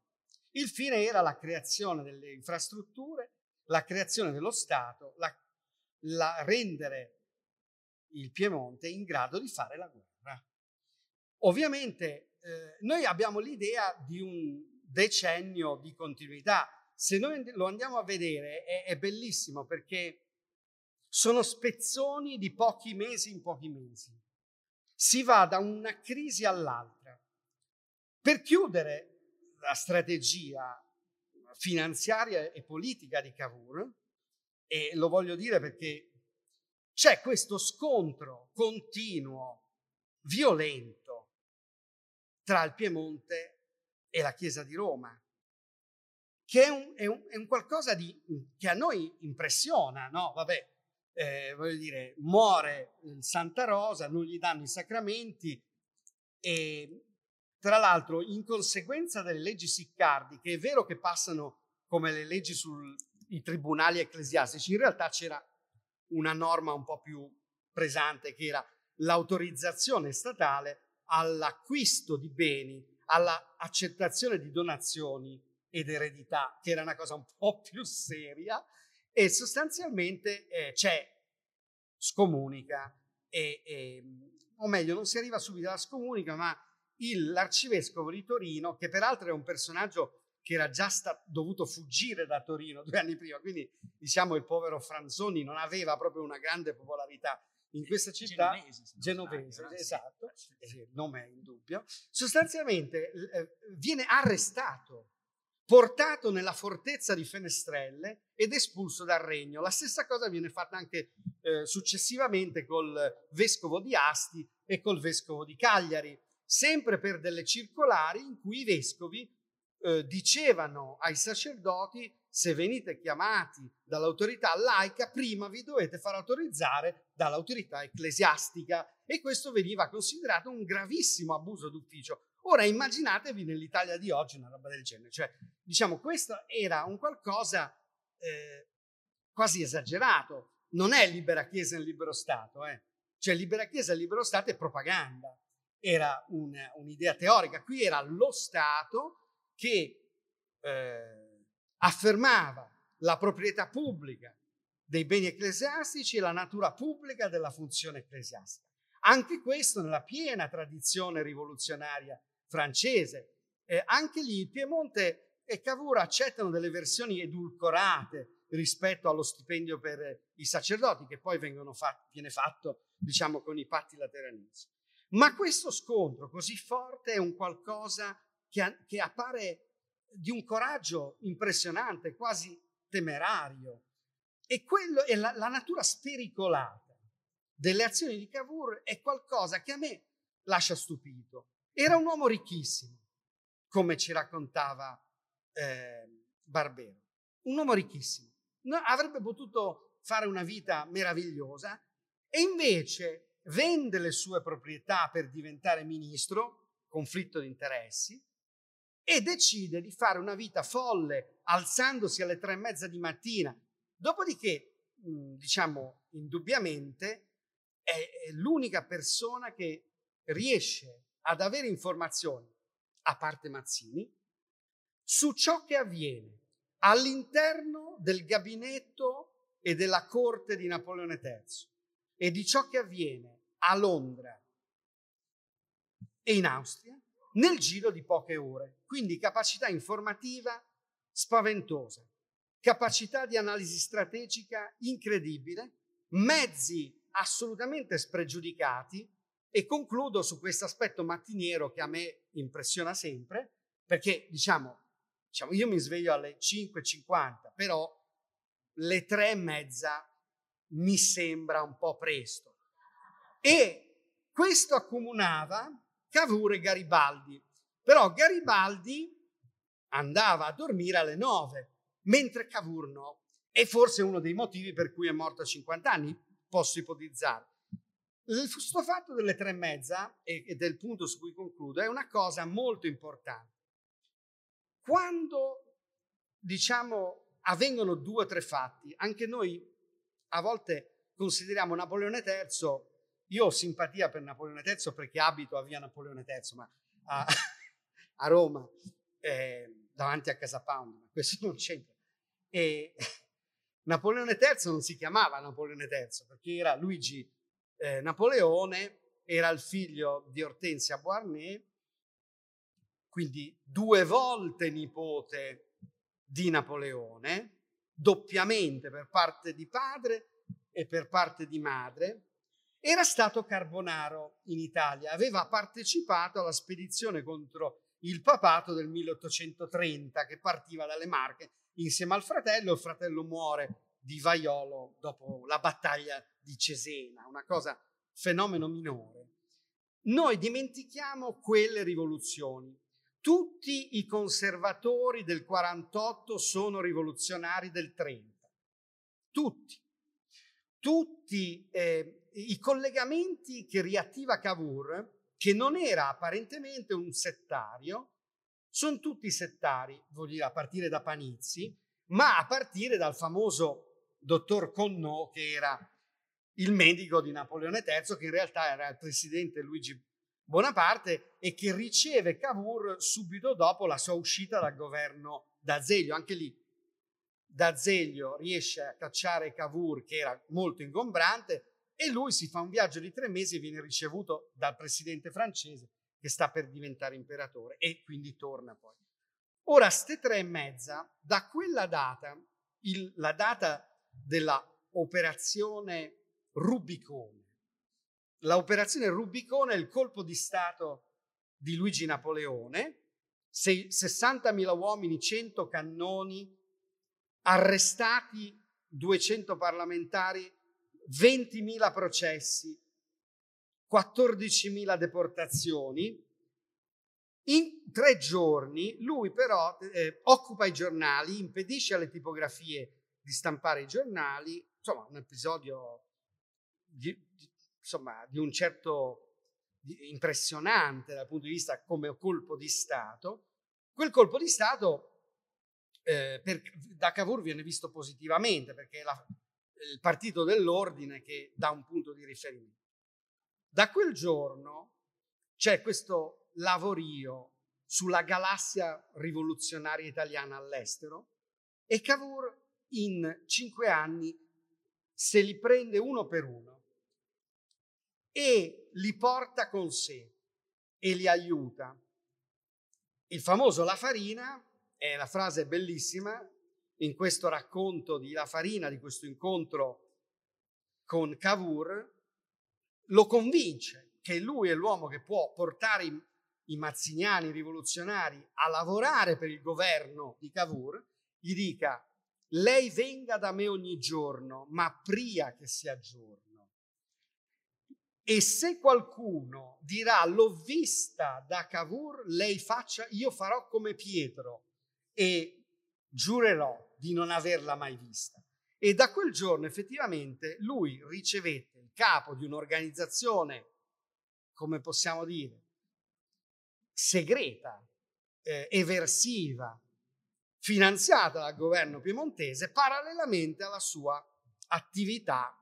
Il fine era la creazione delle infrastrutture, la creazione dello Stato, la, la rendere il Piemonte in grado di fare la guerra. Ovviamente eh, noi abbiamo l'idea di un decennio di continuità. Se noi lo andiamo a vedere è, è bellissimo perché sono spezzoni di pochi mesi in pochi mesi si va da una crisi all'altra. Per chiudere la strategia finanziaria e politica di Cavour, e lo voglio dire perché c'è questo scontro continuo, violento, tra il Piemonte e la Chiesa di Roma, che è un, è un, è un qualcosa di, che a noi impressiona, no? Vabbè, eh, voglio dire, muore Santa Rosa, non gli danno i sacramenti e tra l'altro in conseguenza delle leggi siccardi, che è vero che passano come le leggi sui tribunali ecclesiastici, in realtà c'era una norma un po' più pesante che era l'autorizzazione statale all'acquisto di beni, all'accettazione di donazioni ed eredità, che era una cosa un po' più seria, e sostanzialmente eh, c'è scomunica, e, e, o meglio, non si arriva subito alla scomunica, ma il, l'arcivescovo di Torino, che peraltro è un personaggio che era già sta, dovuto fuggire da Torino due anni prima, quindi diciamo il povero Franzoni non aveva proprio una grande popolarità in questa città. genovese, genovese sbaglio, esatto, sì. il nome è in dubbio, sostanzialmente eh, viene arrestato portato nella fortezza di Fenestrelle ed espulso dal regno. La stessa cosa viene fatta anche eh, successivamente col vescovo di Asti e col vescovo di Cagliari, sempre per delle circolari in cui i vescovi eh, dicevano ai sacerdoti se venite chiamati dall'autorità laica, prima vi dovete far autorizzare dall'autorità ecclesiastica e questo veniva considerato un gravissimo abuso d'ufficio. Ora immaginatevi nell'Italia di oggi una roba del genere, cioè diciamo questo era un qualcosa eh, quasi esagerato, non è libera Chiesa e libero Stato, eh. cioè libera Chiesa e libero Stato è propaganda, era un, un'idea teorica, qui era lo Stato che eh, affermava la proprietà pubblica dei beni ecclesiastici e la natura pubblica della funzione ecclesiastica. Anche questo nella piena tradizione rivoluzionaria francese. Eh, anche lì Piemonte e Cavour accettano delle versioni edulcorate rispetto allo stipendio per i sacerdoti, che poi fat- viene fatto, diciamo, con i patti lateranesi. Ma questo scontro così forte è un qualcosa che, che appare di un coraggio impressionante, quasi temerario. E quello è la, la natura spericolata delle azioni di Cavour è qualcosa che a me lascia stupito. Era un uomo ricchissimo, come ci raccontava eh, Barbero. Un uomo ricchissimo. No, avrebbe potuto fare una vita meravigliosa e invece vende le sue proprietà per diventare ministro, conflitto di interessi, e decide di fare una vita folle alzandosi alle tre e mezza di mattina. Dopodiché, diciamo, indubbiamente, è l'unica persona che riesce ad avere informazioni, a parte Mazzini, su ciò che avviene all'interno del gabinetto e della corte di Napoleone III e di ciò che avviene a Londra e in Austria nel giro di poche ore. Quindi capacità informativa spaventosa, capacità di analisi strategica incredibile, mezzi assolutamente spregiudicati e concludo su questo aspetto mattiniero che a me impressiona sempre, perché diciamo, diciamo io mi sveglio alle 5.50, però le tre e mezza mi sembra un po' presto. E questo accomunava Cavour e Garibaldi. Però Garibaldi andava a dormire alle 9, mentre Cavour no. E forse uno dei motivi per cui è morto a 50 anni, posso ipotizzare. Questo fatto delle tre e mezza, e del punto su cui concludo, è una cosa molto importante. Quando, diciamo, avvengono due o tre fatti, anche noi a volte consideriamo Napoleone III io ho simpatia per Napoleone III perché abito a via Napoleone III, ma a, a Roma, eh, davanti a Casa Pound, ma questo non c'entra. E Napoleone III non si chiamava Napoleone III perché era Luigi eh, Napoleone, era il figlio di Ortensia Beauharnais, quindi due volte nipote di Napoleone, doppiamente per parte di padre e per parte di madre, era stato Carbonaro in Italia, aveva partecipato alla spedizione contro il papato del 1830 che partiva dalle Marche insieme al fratello, il fratello muore di vaiolo dopo la battaglia di Cesena, una cosa fenomeno minore. Noi dimentichiamo quelle rivoluzioni. Tutti i conservatori del 48 sono rivoluzionari del 30. Tutti. Tutti eh, i collegamenti che riattiva Cavour, che non era apparentemente un settario, sono tutti settari, vuol dire a partire da Panizzi, ma a partire dal famoso dottor Connò, che era il medico di Napoleone III, che in realtà era il presidente Luigi Bonaparte e che riceve Cavour subito dopo la sua uscita dal governo d'Azeglio. Anche lì D'Azeglio riesce a cacciare Cavour, che era molto ingombrante, e lui si fa un viaggio di tre mesi e viene ricevuto dal presidente francese che sta per diventare imperatore e quindi torna poi. Ora, ste tre e mezza, da quella data, il, la data della operazione Rubicone, l'operazione Rubicone è il colpo di Stato di Luigi Napoleone, 60.000 uomini, 100 cannoni, arrestati 200 parlamentari 20.000 processi, 14.000 deportazioni. In tre giorni lui però eh, occupa i giornali, impedisce alle tipografie di stampare i giornali, insomma un episodio di, di, insomma, di un certo impressionante dal punto di vista come colpo di Stato. Quel colpo di Stato eh, per, da Cavour viene visto positivamente perché la, il partito dell'ordine che dà un punto di riferimento. Da quel giorno c'è questo lavorio sulla galassia rivoluzionaria italiana all'estero e Cavour in cinque anni se li prende uno per uno e li porta con sé e li aiuta. Il famoso La Farina è la frase bellissima in questo racconto di La Farina, di questo incontro con Cavour, lo convince che lui è l'uomo che può portare i, i mazziniani rivoluzionari a lavorare per il governo di Cavour, gli dica lei venga da me ogni giorno, ma pria che sia giorno. E se qualcuno dirà l'ho vista da Cavour, lei faccia, io farò come Pietro e giurerò di non averla mai vista. E da quel giorno effettivamente lui ricevette il capo di un'organizzazione, come possiamo dire, segreta, eh, eversiva, finanziata dal governo piemontese, parallelamente alla sua attività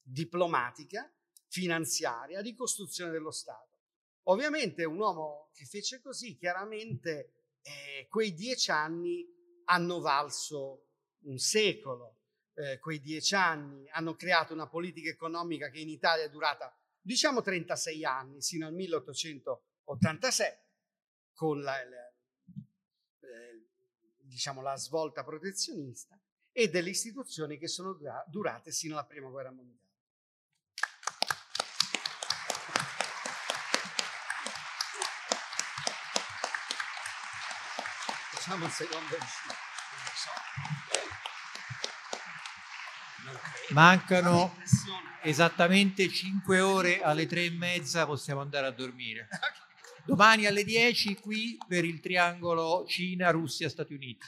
diplomatica, finanziaria, di costruzione dello Stato. Ovviamente un uomo che fece così, chiaramente eh, quei dieci anni hanno valso un secolo, eh, quei dieci anni hanno creato una politica economica che in Italia è durata diciamo 36 anni, sino al 1886, con la, la, eh, diciamo, la svolta protezionista e delle istituzioni che sono durate sino alla prima guerra mondiale. Facciamo un secondo. Mancano esattamente 5 ore alle 3 e mezza, possiamo andare a dormire. Domani alle 10 qui per il triangolo Cina, Russia, Stati Uniti.